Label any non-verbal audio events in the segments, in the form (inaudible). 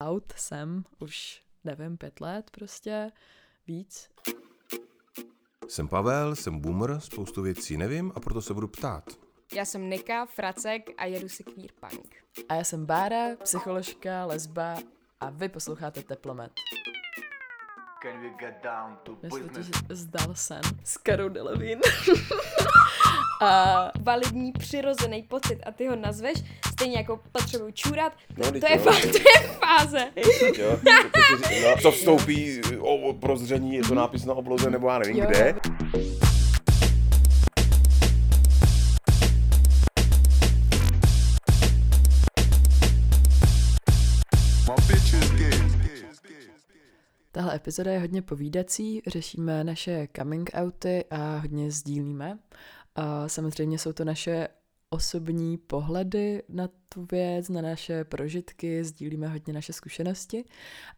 out jsem už, nevím, pět let prostě, víc. Jsem Pavel, jsem boomer, spoustu věcí nevím a proto se budu ptát. Já jsem Nika, Fracek a jedu si queer punk. A já jsem Bára, psycholožka, lesba a vy posloucháte Teplomet. Can we get down to Mně se business? totiž zdal sen s Karou Delevingne. (laughs) a Validní, přirozený pocit a ty ho nazveš, stejně jako potřebuju čůrat, No, to, je, fá- to je fáze. (laughs) Jo, no, co vstoupí o, prozření, je to nápis na obloze nebo já nevím Jo, kde. Tahle epizoda je hodně povídací, řešíme naše coming outy a hodně sdílíme. A samozřejmě jsou to naše osobní pohledy na tu věc, na naše prožitky, sdílíme hodně naše zkušenosti,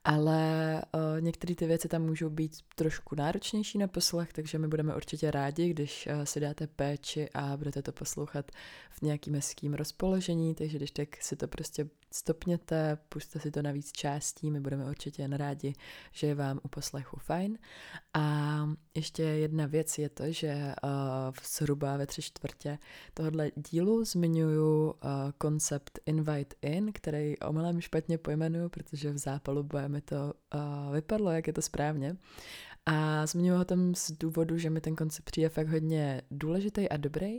ale uh, některé ty věci tam můžou být trošku náročnější na poslech, takže my budeme určitě rádi, když uh, si dáte péči a budete to poslouchat v nějakým hezkým rozpoložení, takže když tak si to prostě stopněte, puste si to na víc částí, my budeme určitě jen rádi, že je vám u poslechu fajn. A ještě jedna věc je to, že uh, zhruba ve tři čtvrtě tohohle dílu zmiňuju uh, koncept Invite In, který omylem špatně pojmenuju, protože v zápalu boje mi to uh, vypadlo, jak je to správně. A zmiňuji ho tam z důvodu, že mi ten koncept přijde fakt hodně důležitý a dobrý.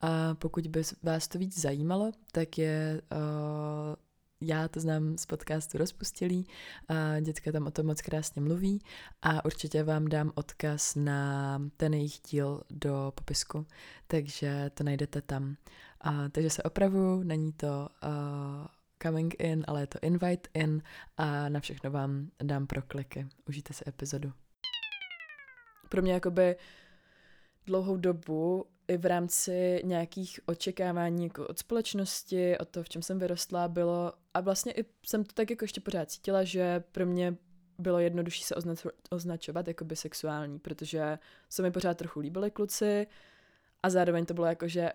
A pokud by vás to víc zajímalo, tak je uh, já to znám z podcastu Rozpustilý, a dětka tam o tom moc krásně mluví a určitě vám dám odkaz na ten jejich díl do popisku, takže to najdete tam. A, takže se opravu, není to uh, coming in, ale je to invite in a na všechno vám dám prokliky. Užijte si epizodu. Pro mě jakoby dlouhou dobu i v rámci nějakých očekávání jako od společnosti, od toho, v čem jsem vyrostla, bylo, a vlastně i jsem to tak jako ještě pořád cítila, že pro mě bylo jednodušší se označ- označovat jako bisexuální, protože se mi pořád trochu líbili kluci a zároveň to bylo jako, že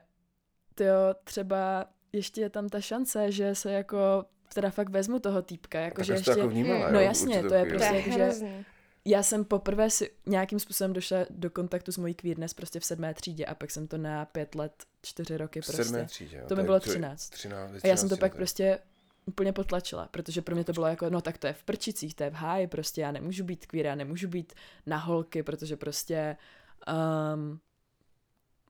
tyjo, třeba ještě je tam ta šance, že se jako teda fakt vezmu toho týpka, jako Tak že ještě... jako vnímala, No jo, jasně, to je prostě jakože- hrozný. Já jsem poprvé si nějakým způsobem došla do kontaktu s mojí queerness prostě v sedmé třídě a pak jsem to na pět let, čtyři roky V prostě. sedmé třídě, jo. To mi bylo to je 13. 13 ve A já jsem to 13 pak prostě úplně potlačila, protože pro mě to bylo jako, no tak to je v prčicích, to je v háji, prostě já nemůžu být queer, já nemůžu být na holky, protože prostě um,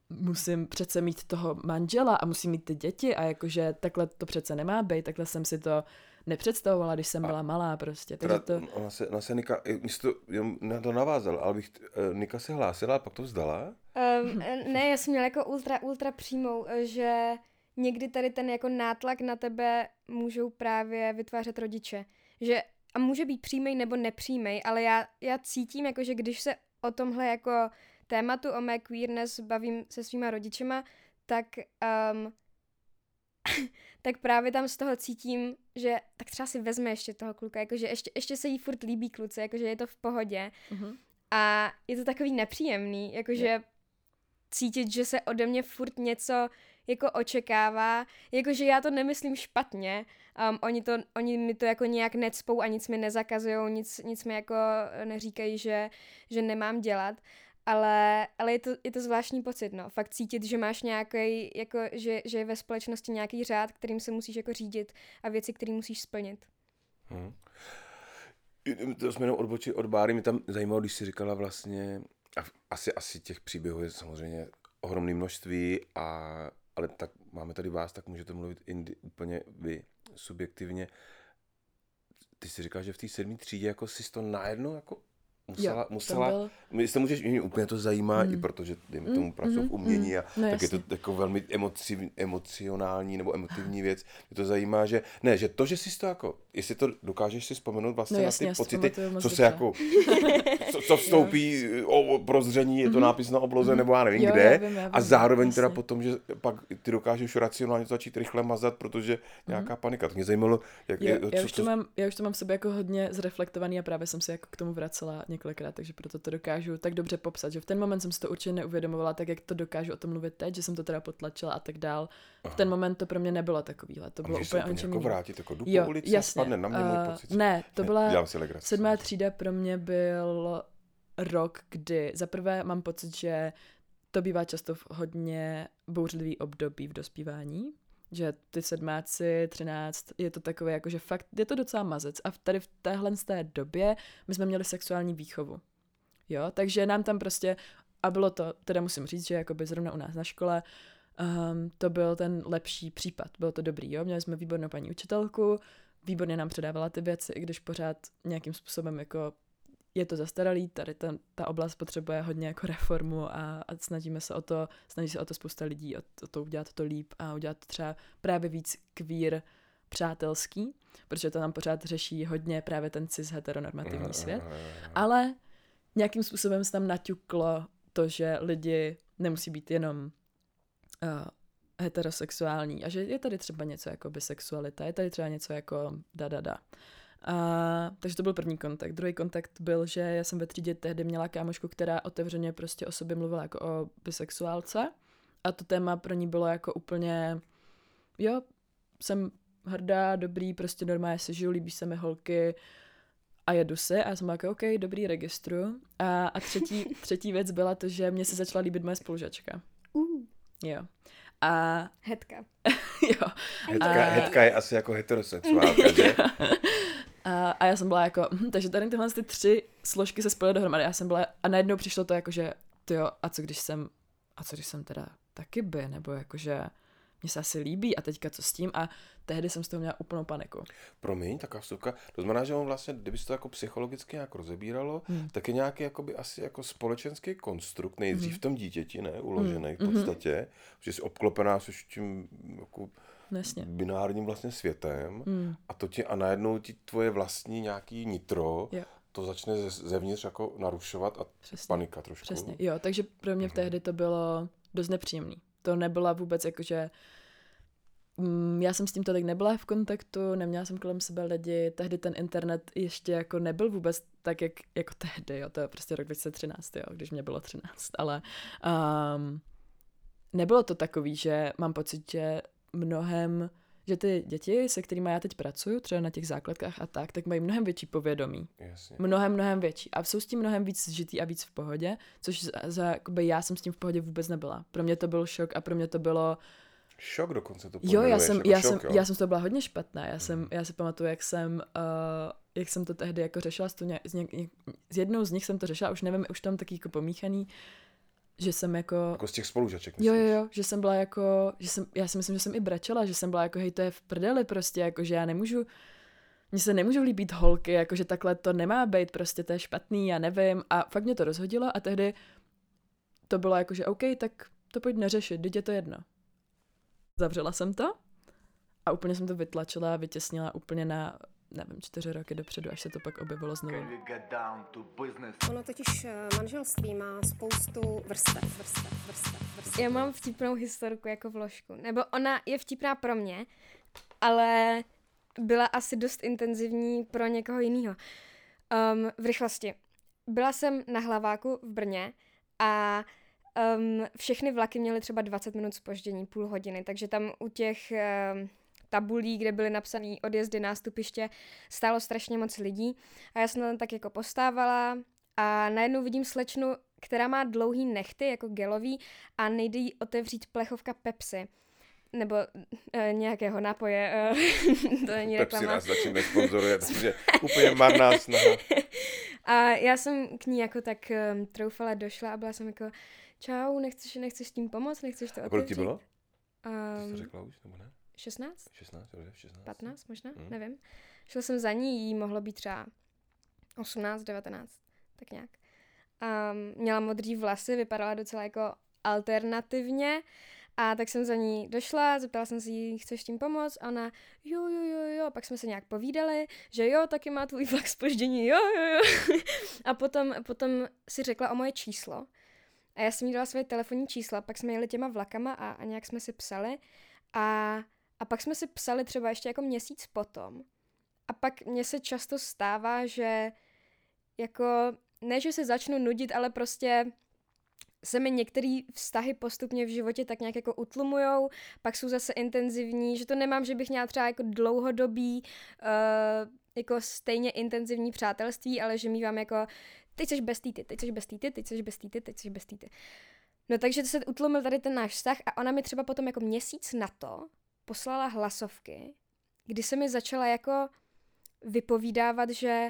musím přece mít toho manžela a musím mít ty děti a jakože takhle to přece nemá být, takhle jsem si to nepředstavovala, když jsem A byla malá prostě, takže to... ona se, ona se Nika, to, na to navázal, ale bych, eh, Nika se hlásila a pak to vzdala. Um, (laughs) ne, já jsem měla jako ultra, ultra přímou, eh, že někdy tady ten jako nátlak na tebe můžou právě vytvářet rodiče. Že a může být přímý nebo nepřímý, ale já, já cítím, jako, že když se o tomhle jako tématu, o mé queerness bavím se svýma rodičema, tak um, (laughs) tak právě tam z toho cítím, že tak třeba si vezme ještě toho kluka, jakože ještě, ještě se jí furt líbí kluci, jakože je to v pohodě. Mhm. A je to takový nepříjemný, jakože cítit, že se ode mě furt něco jako očekává, jakože já to nemyslím špatně, um, oni, to, oni mi to jako nějak necpou a nic mi nezakazují, nic, nic mi jako neříkají, že, že nemám dělat, ale, ale je, to, je to zvláštní pocit, no, fakt cítit, že máš nějaký, jako, že, že je ve společnosti nějaký řád, kterým se musíš jako řídit a věci, které musíš splnit. Hm. To jsme jenom odbočili od Báry, mě tam zajímalo, když jsi říkala vlastně, a asi, asi těch příběhů je samozřejmě ohromné množství, a, ale tak máme tady vás, tak můžete mluvit indi, úplně vy subjektivně. Ty jsi říkal, že v té sedmé třídě jako jsi to najednou jako musela, jo, musela byl, My se můžeš, mě úplně to zajímá, Mm. i protože, dejme Mm, tomu, pracuji mhm, v umění a no tak je to jako velmi emoci, emocionální nebo emotivní věc. Mě to zajímá, že ne, že to, že jsi to jako, jestli to dokážeš si vzpomenout vlastně No na jasně, ty já si pocity, co se jako, (laughs) co, co vstoupí o, prozření, je to nápis na obloze nebo já nevím. Jo, kde já vím, já a vím, zároveň teda jasně. potom, že pak ty dokážeš racionálně to začít rychle mazat, protože nějaká panika. Tak mě zajímalo, jak. Jo, je, já, co už to mám, já už to mám v sobě jako hodně zreflektovaný a právě jsem se jako k tomu vracela několikrát, takže proto to dokážu tak dobře popsat, že v ten moment jsem si to určitě neuvědomovala, tak jak to dokážu o tom mluvit teď, že jsem to teda potlačila a tak dál. V ten moment to pro mě nebylo takovýhle, to A bylo úplně o něčem jako vrátit, jako jdu Jo, po ulici jasně. spadne na mě můj Eh, pocit. ne, to byla si legraci. sedmá třída pro mě byl rok, kdy za prvé mám pocit, že to bývá často v hodně bouřlivý období v dospívání, že ty sedmáci, třináct, je to takové jako, že fakt je to docela mazec a tady v téhle z té době my jsme měli sexuální výchovu. Jo, takže nám tam prostě, a bylo to, teda musím říct, že jakoby zrovna u nás na škole, um, to byl ten lepší případ, bylo to dobrý, jo, měli jsme výbornou paní učitelku, výborně nám předávala ty věci, i když pořád nějakým způsobem jako je to zastaralý, tady ta, ta oblast potřebuje hodně jako reformu a, a snažíme se o to, snaží se o to spousta lidí, o, o to udělat to líp a udělat to třeba právě víc kvír přátelský, protože to nám pořád řeší hodně právě ten cis heteronormativní svět. Ale nějakým způsobem se tam naťuklo to, že lidi nemusí být jenom uh, heterosexuální a že je tady třeba něco jako bisexualita, je tady třeba něco jako da da da. A, takže to byl první kontakt. Druhý kontakt byl, že já jsem ve třídě tehdy měla kámošku, která otevřeně prostě o sobě mluvila jako o bisexuálce a to téma pro ní bylo jako úplně, jo, jsem hrdá, dobrý, prostě normálně si žiju, líbí se mi holky a jedu si a já jsem byla jako, OK, dobrý registru. A, a třetí, (laughs) třetí věc byla to, že mě se začala líbit moje spolužačka. Uh, Jo. A hetka. (laughs) jo. Hetka, A- hetka je asi jako heterosexuálka, že? (laughs) A, a já jsem byla jako, hm, takže tady tyhle ty tři složky se spojily dohromady. Já jsem byla, a najednou přišlo to jako, že jo, a co když jsem, a co když jsem teda taky by, nebo jako, že mě se asi líbí a teďka co s tím a tehdy jsem z toho měla úplnou paniku. Promiň, taková vstupka. To znamená, že on vlastně, kdyby se to jako psychologicky nějak rozebíralo, Hmm. tak je nějaký jakoby asi jako společenský konstrukt, nejdřív Mhm. v tom dítěti, ne, uložený v Mhm. podstatě, že jsi obklopená s tím jako jasně. binárním vlastně světem Mm. a to ti a najednou ti tvoje vlastní nějaký nitro, Jo. to začne ze, zevnitř jako narušovat a Přesně. panika trošku. Přesně, jo, takže pro mě v tehdy to bylo dost nepříjemný. To nebyla vůbec jakože, mm, já jsem s tím tolik nebyla v kontaktu, neměla jsem kolem sebe lidi, tehdy ten internet ještě jako nebyl vůbec tak, jak, jako tehdy, jo, to je prostě rok 2013, jo, když mě bylo 13, ale um, nebylo to takový, že mám pocit, že mnohem, že ty děti, se kterými já teď pracuju, třeba na těch základkách a tak, tak mají mnohem větší povědomí Jasně. mnohem, mnohem větší. A jsou s tím mnohem víc žitý a víc v pohodě, což za, za já jsem s tím v pohodě vůbec nebyla. Pro mě to byl šok a pro mě to bylo, Šok dokonce to jo, já jsem, jako já, šok, jsem, jo. Já jsem z toho byla hodně špatná. Já, jsem, já si pamatuju, jak jsem, uh, jak jsem to tehdy jako řešila s, tu ně, s, ně, s jednou z nich jsem to řešila, už nevím, už tam taky jako pomíchaný, že jsem jako, Jako z těch spolužaček, Jo, myslíš? jo, jo, že jsem byla jako, že jsem, já si myslím, že jsem i brečela, že jsem byla jako, hej, to je v prdeli prostě, jako, že já nemůžu, mně se nemůžou líbit holky, jako, že takhle to nemá být, prostě to je špatný, já nevím. A fakt mě to rozhodilo a tehdy to bylo jako, že OK, tak to pojď neřešit, teď je to jedno. Zavřela jsem to a úplně jsem to vytlačila, vytěsnila úplně na, nevím, čtyři roky dopředu, až se to pak objevilo znovu. Ono totiž eh, manželství má spoustu vrstev, vrstev, vrstev, vrstev. Já mám vtipnou historku jako vložku. Nebo ona je vtipná pro mě, ale byla asi dost intenzivní pro někoho jiného. Um, v rychlosti. Byla jsem na hlaváku v Brně a um, všechny vlaky měly třeba 20 minut spoždění, půl hodiny, takže tam u těch um, tabulí, kde byly napsané odjezdy, nástupiště, stálo strašně moc lidí a já jsem tam tak jako postávala a najednou vidím slečnu, která má dlouhý nechty, jako gelový, a nejde jí otevřít plechovka Pepsi nebo e, nějakého nápoje, e, (laughs) to není Pepsi reklama. nás zatím nesponzoruje, (laughs) takže úplně marná snaha. (laughs) A já jsem k ní jako tak um, troufala došla a byla jsem jako, čau, nechceš, nechceš tím pomoct, nechceš to A otevřít? kolik ti bylo? Jsi to Um, řekla už, nebo ne? 16? 16, dobře, 16. 15 možná, Hmm. nevím. Šla jsem za ní, jí mohlo být třeba 18, 19, tak nějak. Um, měla modrý vlasy, vypadala docela jako alternativně a tak jsem za ní došla, zeptala jsem se jí, chceš tím pomoct? A ona, jo, jo, jo, jo, pak jsme se nějak povídali, že jo, taky má tvůj vlak spoždění, jo, jo, jo. (laughs) a potom, potom si řekla o moje číslo. A já jsem jí dala své telefonní čísla, pak jsme jeli těma vlakama a, a nějak jsme si psali. A, a pak jsme si psali třeba ještě jako měsíc potom. A pak mně se často stává, že jako ne, že se začnu nudit, ale prostě se mi některé vztahy postupně v životě tak nějak jako utlumujou, pak jsou zase intenzivní, že to nemám, že bych měla třeba jako dlouhodobý, uh, jako stejně intenzivní přátelství, ale že mývám jako teď jsi bez týty, teď jsi bez týty, teď jsi bez týty, teď jsi bez týty. No takže se utlumil tady ten náš vztah a ona mi třeba potom jako měsíc na to poslala hlasovky, kdy se mi začala jako vypovídávat, že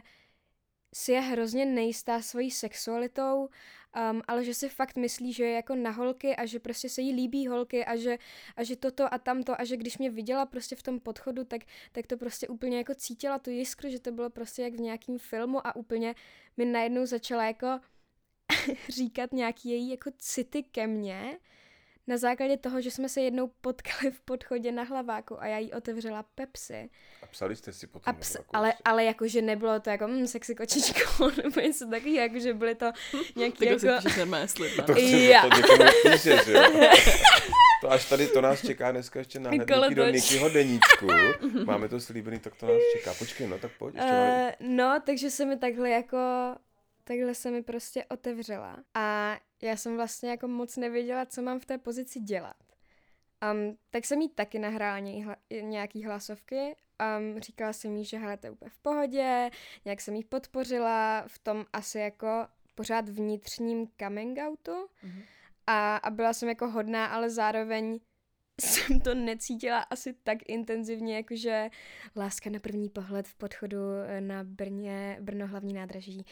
si je hrozně nejistá svojí sexualitou, um, ale že si fakt myslí, že je jako na holky a že prostě se jí líbí holky a že, a že toto a tamto a že když mě viděla prostě v tom podchodu, tak, tak to prostě úplně jako cítila tu jiskru, že to bylo prostě jak v nějakém filmu a úplně mi najednou začala jako (laughs) říkat nějaký její jako city ke mně, na základě toho, že jsme se jednou potkali v podchodě na hlaváku a já jí otevřela Pepsi. A psali jste si potom? A ps- ale, ale jakože nebylo to jako mm, sexy kočičko, (laughs) nebo něco takového, jakože byly to (laughs) nějaký Tak jako... píšeš na slib, To chci Já. to píšeš, jo? (laughs) To až tady, to nás čeká dneska ještě na do. Nikyho deníčku. Máme to slíbený, tak to nás čeká. Počkej, no tak pojď. Ještě. Uh, no, takže se mi takhle jako, takhle se mi prostě otevřela. A já jsem vlastně jako moc nevěděla, co mám v té pozici dělat. Um, tak jsem jí taky nahrála nějaký hlasovky. Um, říkala jsem jí, že hele, to je úplně v pohodě, nějak jsem jí podpořila v tom asi jako pořád vnitřním coming outu. Mhm. A, a byla jsem jako hodná, ale zároveň (laughs) jsem to necítila asi tak intenzivně, jakože láska na první pohled v podchodu eh, na Brně, Brno hlavní nádraží.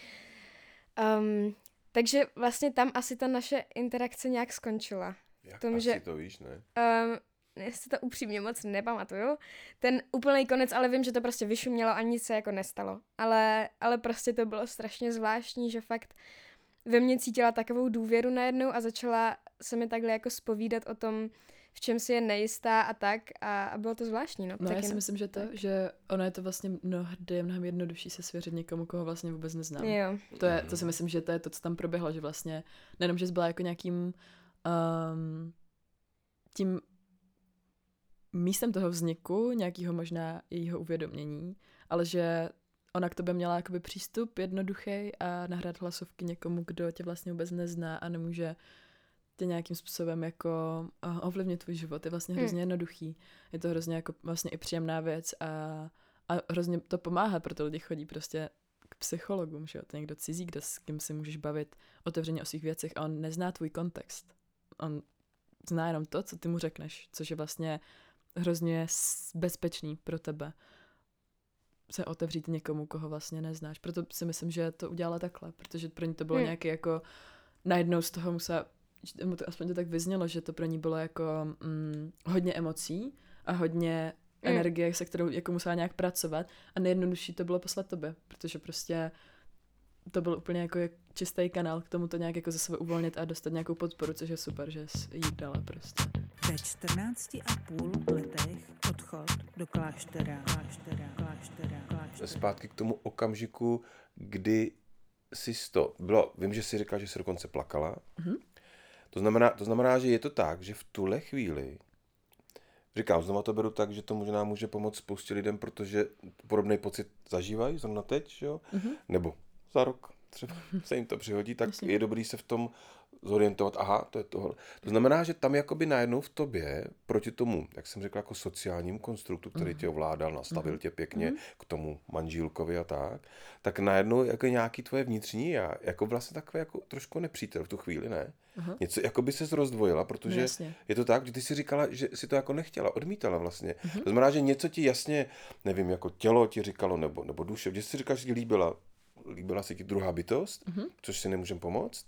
Um, takže vlastně tam asi ta naše interakce nějak skončila. Jak tom, asi že- to víš, ne? Um, já si to upřímně moc nepamatuju. Ten úplný konec, ale vím, že to prostě vyšumělo a nic se jako nestalo. Ale, ale prostě to bylo strašně zvláštní, že fakt ve mně cítila takovou důvěru najednou a začala se mi takhle jako spovídat o tom, v čem si je nejistá a tak a, a bylo to zvláštní. No, No tak já si jen- myslím, že to, že ono je to vlastně mnohdy mnohem jednodušší se svěřit někomu, koho vlastně vůbec neznám. Jo. To, je, to si myslím, že to je to, co tam proběhlo, že vlastně nejenom, že byla jako nějakým um, tím místem toho vzniku, nějakého možná jejího uvědomění, ale že ona k tobě měla jakoby přístup jednoduchý a nahrát hlasovky někomu, kdo tě vlastně vůbec nezná a nemůže tě nějakým způsobem jako ovlivnit tvůj život. Je vlastně Hmm. hrozně jednoduchý. Je to hrozně jako vlastně i příjemná věc a, a hrozně to pomáhá, proto lidi chodí prostě k psychologům, že jo, to je někdo cizí, kdo s kým si můžeš bavit otevřeně o svých věcech a on nezná tvůj kontext. On zná jenom to, co ty mu řekneš, což je vlastně hrozně bezpečný pro tebe se otevřít někomu, koho vlastně neznáš. Proto si myslím, že to udělala takhle, protože pro ní to bylo hmm. nějaký jako najednou z toho musela, že- nebo to aspoň to tak vyznělo, že to pro ní bylo jako mm, hodně emocí a hodně Hmm. energie, se kterou jako musela nějak pracovat a nejjednodušší to bylo poslat tobě, protože prostě to byl úplně jako jak čistý kanál k tomu to nějak jako ze sebe uvolnit a dostat nějakou podporu, což je super, že jsi jí dala prostě. Ve 14 a půl letech odchod do kláštera, kláštera, kláštera, kláštera. Zpátky k tomu okamžiku, kdy jsi to, bylo, vím, že jsi říkal, že jsi dokonce plakala. Mhm. To, znamená, to znamená, že je to tak, že v tuhle chvíli, říkám, znovu to beru tak, že to možná může pomoct spoustě lidem, protože podobný pocit zažívají zrovna teď, že jo? Mhm. nebo za rok třeba se jim to přihodí, tak Jasně. je dobrý se v tom zorientovat, aha, to je tohle. To znamená, že tam jakoby najednou v tobě, proti tomu, jak jsem řekl, jako sociálnímu konstruktu, který tě ovládal, nastavil tě pěkně k tomu manžílkovi a tak, tak najednou jako nějaký tvoje vnitřní já, jako vlastně takové jako trošku nepřítel v tu chvíli, ne? Aha. Něco, jako by se rozdvojila, protože No jasně. je to tak, že ty si říkala, že si to jako nechtěla, odmítala vlastně. Mhm. To znamená, že něco ti jasně, nevím, jako tělo ti říkalo, nebo, nebo duše, že jsi říkal, že ti líbila, líbila se ti druhá bytost, Mhm. což si nemůžem pomoct,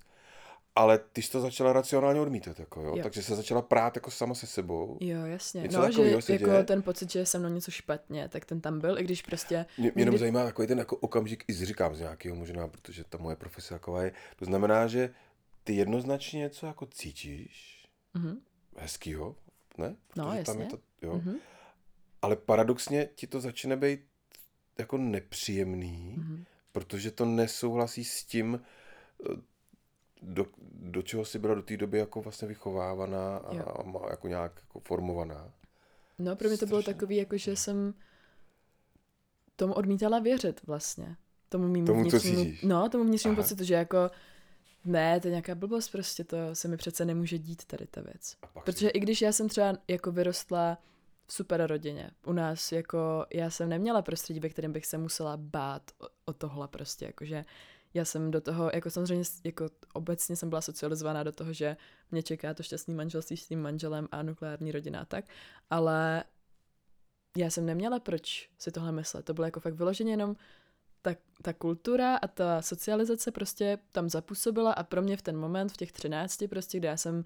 ale ty jsi to začala racionálně odmítat, jako jo? Jo. takže se začala prát jako sama se sebou. Jo, jasně. Něco no, že se jako děje? ten pocit, že je se mnou něco špatně, tak ten tam byl, i když prostě... Mě, mě jenom nikdy- zajímá takový ten jako okamžik, i říkám z nějakého možná, protože ta moje profese taková je. To znamená, že ty jednoznačně něco jako cítíš, Mhm. hezkýho, ne? No, Protože tam je jasně. to, jo? Mhm. Ale paradoxně ti to začne být jako nepříjemný, Mhm. Protože to nesouhlasí s tím, eh, do, do čeho jsi byla do té doby jako vlastně vychovávaná a, Jo. a jako nějak jako formovaná. No, pro mě to bylo takový, jako že jsem tomu odmítala věřit vlastně. tomu mým Tomu, co vnitřnímu, cítíš. no, tomu vnitřnímu Aha. pocitu, že jako ne, to je nějaká blbost prostě, to se mi přece nemůže dít tady ta věc. Protože i když já jsem třeba jako vyrostla super rodině, u nás jako já jsem neměla prostředí, ve kterém bych se musela bát o, o tohle prostě, jakože já jsem do toho, jako samozřejmě jako obecně jsem byla socializovaná do toho, že mě čeká to šťastný manželství s tím manželem a nukleární rodina a tak, ale já jsem neměla proč si tohle myslet. To bylo jako fakt vyloženě jenom ta, ta kultura a ta socializace prostě tam zapůsobila a pro mě v ten moment, v těch třinácti prostě, kde já jsem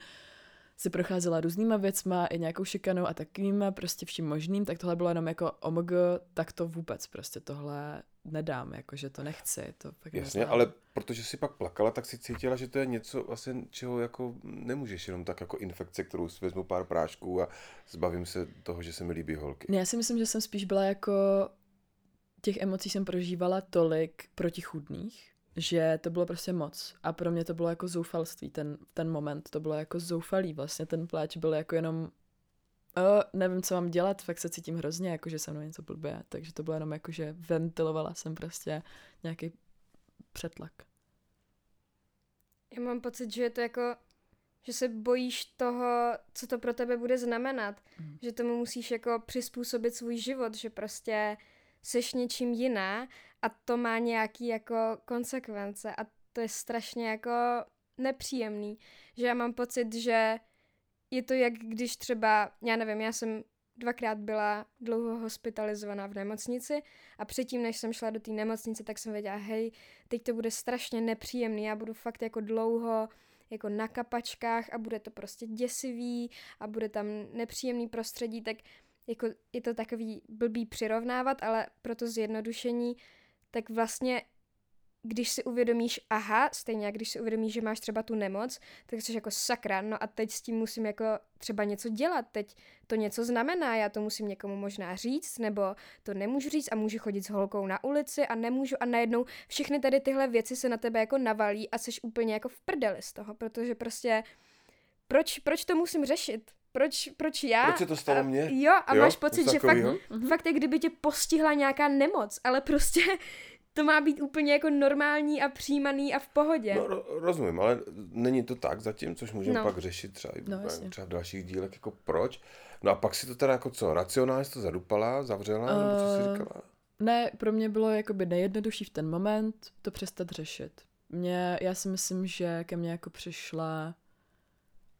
si procházela různýma věcma, i nějakou šikanou a takovýma, prostě vším možným, tak tohle bylo jenom jako omg, tak to vůbec prostě tohle nedám, jakože to nechci, to fakt Jasně, nezvládnu. ale protože si pak plakala, tak si cítila, že to je něco vlastně, čeho jako nemůžeš jenom tak jako infekce, kterou si vezmu pár prášků a zbavím se toho, že se mi líbí holky. Ne, já si myslím, že jsem spíš byla jako, těch emocí jsem prožívala tolik protichůdných, že to bylo prostě moc. A pro mě to bylo jako zoufalství, ten, ten moment, to bylo jako zoufalý vlastně, ten pláč byl jako jenom, o, nevím, co mám dělat, fakt se cítím hrozně, jako že se mnou něco blbě, takže to bylo jenom jako, že ventilovala jsem prostě nějaký přetlak. Já mám pocit, že je to jako, že se bojíš toho, co to pro tebe bude znamenat. Mm. Že tomu musíš jako přizpůsobit svůj život, že prostě seš něčím jiná a to má nějaký jako konsekvence a to je strašně jako nepříjemný. Že já mám pocit, že je to jak když třeba, já nevím, já jsem dvakrát byla dlouho hospitalizovaná v nemocnici a předtím, než jsem šla do té nemocnice, tak jsem věděla, hej, teď to bude strašně nepříjemný, já budu fakt jako dlouho jako na kapačkách a bude to prostě děsivý a bude tam nepříjemný prostředí, tak jako je to takový blbý přirovnávat, ale pro to zjednodušení, tak vlastně když si uvědomíš, aha, stejně jak když si uvědomíš, že máš třeba tu nemoc, tak jsi jako sakra, no a teď s tím musím jako třeba něco dělat, teď to něco znamená, já to musím někomu možná říct, nebo to nemůžu říct a můžu chodit s holkou na ulici a nemůžu a najednou všechny tady tyhle věci se na tebe jako navalí a jsi úplně jako v prdeli z toho, protože prostě proč, proč to musím řešit? Proč, proč já? Proč se to stalo mně? Jo, a Jo, máš pocit, že fakt? Mhm. fakt je, kdyby tě postihla nějaká nemoc, ale prostě (laughs) to má být úplně jako normální a přijímaný a v pohodě. No, ro- rozumím, ale není to tak zatím, což můžeme No. pak řešit třeba, i- No, jasně. třeba v dalších dílech, jako proč. No a pak si to teda jako co, racionálně jsi to zadupala, zavřela, nebo co jsi Eh, říkala? Ne, pro mě bylo jakoby nejjednodušší v ten moment to přestat řešit. Mě, já si myslím, že ke mně jako přišla,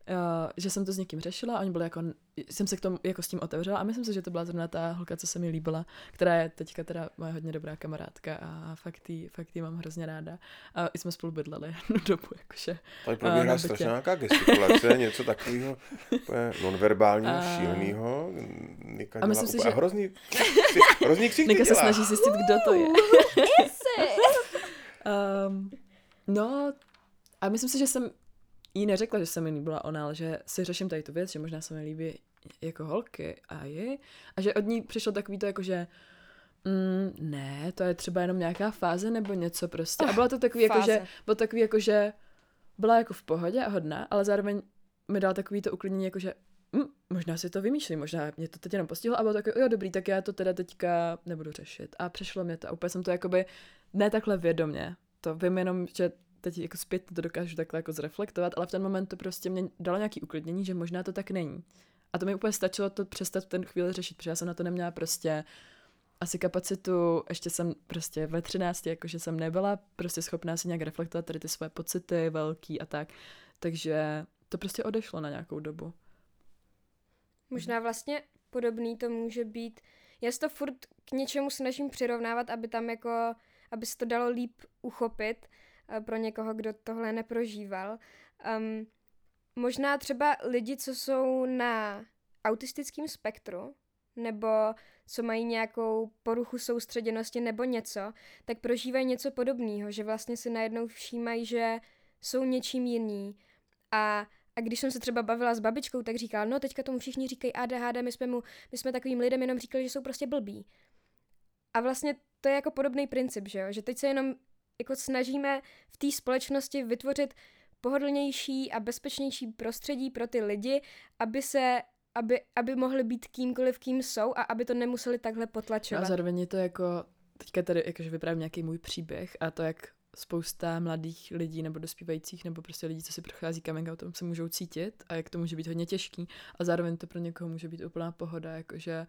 uh, že jsem to s někým řešila a oni byli jako, jsem se k tomu jako s tím otevřela a myslím si, že to byla zrovna ta holka, co se mi líbila, která je teďka teda moje hodně dobrá kamarádka a fakt jí, fakt jí mám hrozně ráda. A i jsme spolu bydleli (laughs) jednu dobu, jakože. Tady a probíhá strašně nějaká gestikulace, (laughs) něco takového nonverbálního, A- šílenýho. Nika A myslím si, úplně že- hrozný, hrozný křik Nika se dělá. snaží zjistit, kdo to je. um, (laughs) no, a myslím si, že jsem jí neřekla, že se mi líbila ona, ale že si řeším tady tu věc, že možná se mi líbí jako holky a ji. A že od ní přišlo takový to jako, že mm, ne, to je třeba jenom nějaká fáze nebo něco prostě. A bylo to takový jako, že, bylo takový jako, že byla jako v pohodě a hodná, ale zároveň mi dala takový to uklidnění, jako že hm, možná si to vymýšlím, možná mě to teď jenom postihlo a bylo takový, jo dobrý, tak já to teda teďka nebudu řešit. A přešlo mě to a úplně jsem to jakoby ne takhle vědomě. To vím jenom, že teď jako zpět to dokážu takhle jako zreflektovat, ale v ten moment to prostě mě dalo nějaký uklidnění, že možná to tak není. A to mi úplně stačilo to přestat v ten chvíli řešit, protože já jsem na to neměla prostě asi kapacitu, ještě jsem prostě ve 13, jakože jsem nebyla prostě schopná si nějak reflektovat tady ty svoje pocity velký a tak. Takže to prostě odešlo na nějakou dobu. Možná vlastně podobný to může být. Já si to furt k něčemu snažím přirovnávat, aby tam jako, aby se to dalo líp uchopit pro někoho, kdo tohle neprožíval. Um, možná třeba lidi, co jsou na autistickém spektru, nebo co mají nějakou poruchu soustředěnosti nebo něco, tak prožívají něco podobného, že vlastně si najednou všímají, že jsou něčím jiný. A, a když jsem se třeba bavila s babičkou, tak říkala, no teďka tomu všichni říkají ADHD, my jsme, mu, my jsme takovým lidem jenom říkali, že jsou prostě blbí. A vlastně to je jako podobný princip, že jo? Že teď se jenom jako snažíme v té společnosti vytvořit pohodlnější a bezpečnější prostředí pro ty lidi, aby se aby, aby mohli být kýmkoliv, kým jsou a aby to nemuseli takhle No a potlačovat. zároveň je to jako teďka tady jakože vyprávím nějaký můj příběh a to, jak spousta mladých lidí nebo dospívajících nebo prostě lidí, co si prochází coming outem, se můžou cítit a jak to může být hodně těžký a zároveň to pro někoho může být úplná pohoda, jakože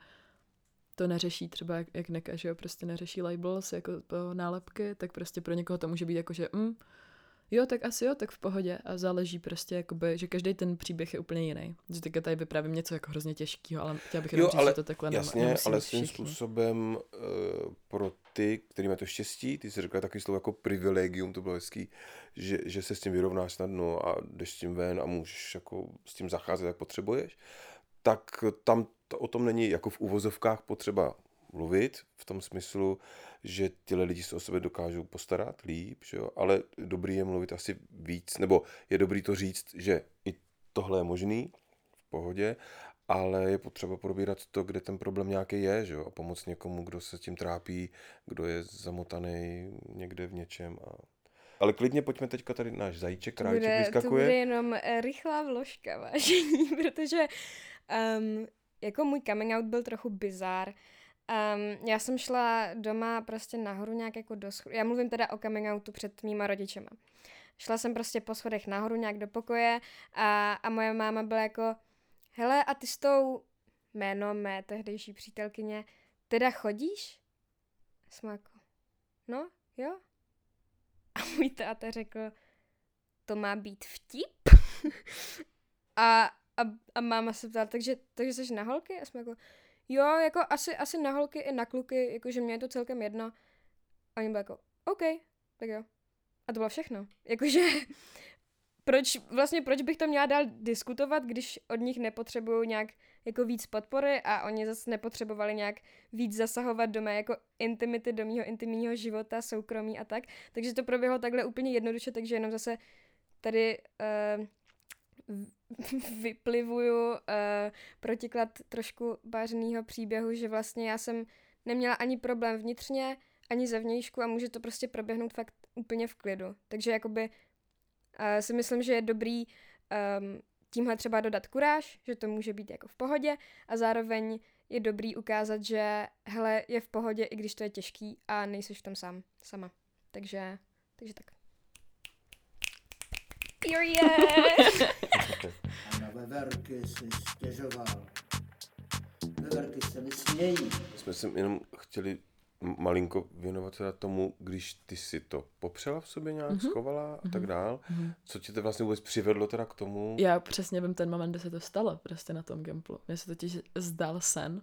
to neřeší třeba jak, jak Neka, že jo, prostě neřeší labels jako to nálepky, tak prostě pro někoho to může být jako, že mm, jo, tak asi jo, tak v pohodě a záleží prostě jakoby, že každý ten příběh je úplně jiný. Že teďka tady vyprávím něco jako hrozně těžkého, ale chtěla bych jenom Jo, říct, ale že to takhle Jasně, nemusí ale svým způsobem uh, pro ty, který mají to štěstí, ty jsi řekla takový slovo jako privilegium, to bylo hezký, že, že se s tím vyrovnáš snadno a jdeš s tím ven a můžeš jako s tím zacházet, jak potřebuješ, tak tam to o tom není jako v uvozovkách potřeba mluvit, v tom smyslu, že tyhle lidi se o sebe dokážou postarat líp, že jo? ale dobrý je mluvit asi víc, nebo je dobrý to říct, že i tohle je možný, v pohodě, ale je potřeba probírat to, kde ten problém nějaký je, že jo? a pomoct někomu, kdo se tím trápí, kdo je zamotaný někde v něčem. A... Ale klidně pojďme teďka tady náš zajíček, králíček bude, to vyskakuje. bude jenom eh, rychlá vložka, (laughs) vážení, protože um, jako můj coming out byl trochu bizár. Um, já jsem šla doma prostě nahoru nějak jako do scho- Já mluvím teda o coming outu před mýma rodičema. Šla jsem prostě po schodech nahoru nějak do pokoje a, a moje máma byla jako hele, a ty s tou jméno mé tehdejší přítelkyně teda chodíš? Jsem jako, no, jo. A můj táta řekl, to má být vtip? (laughs) a, a, a máma se ptala, takže, takže jsi na holky? A jsme jako, jo, jako asi, asi na holky i na kluky, jakože mě je to celkem jedno. A oni byli jako, OK, tak jo. A to bylo všechno. Jakože, (laughs) proč, vlastně proč bych to měla dál diskutovat, když od nich nepotřebuju nějak jako víc podpory a oni zase nepotřebovali nějak víc zasahovat do mé jako intimity, do mého intimního života, soukromí a tak. Takže to proběhlo takhle úplně jednoduše, takže jenom zase tady uh, (laughs) vyplivuju uh, protiklad trošku bářného příběhu, že vlastně já jsem neměla ani problém vnitřně, ani zevnějšku a může to prostě proběhnout fakt úplně v klidu. Takže jakoby uh, si myslím, že je dobrý um, tímhle třeba dodat kuráž, že to může být jako v pohodě a zároveň je dobrý ukázat, že hele, je v pohodě, i když to je těžký a nejsi v tom sám, sama. Takže, takže tak. Period! (laughs) A na veverky si stěžoval. Veverky se mi smějí. Jsme se jenom chtěli malinko věnovat teda tomu, když ty si to popřela v sobě nějak, mm-hmm. schovala a tak dál. Mm-hmm. Co tě to vlastně vůbec přivedlo teda k tomu? Já přesně vím ten moment, kdy se to stalo prostě na tom Gimplu. Mně se totiž zdal sen.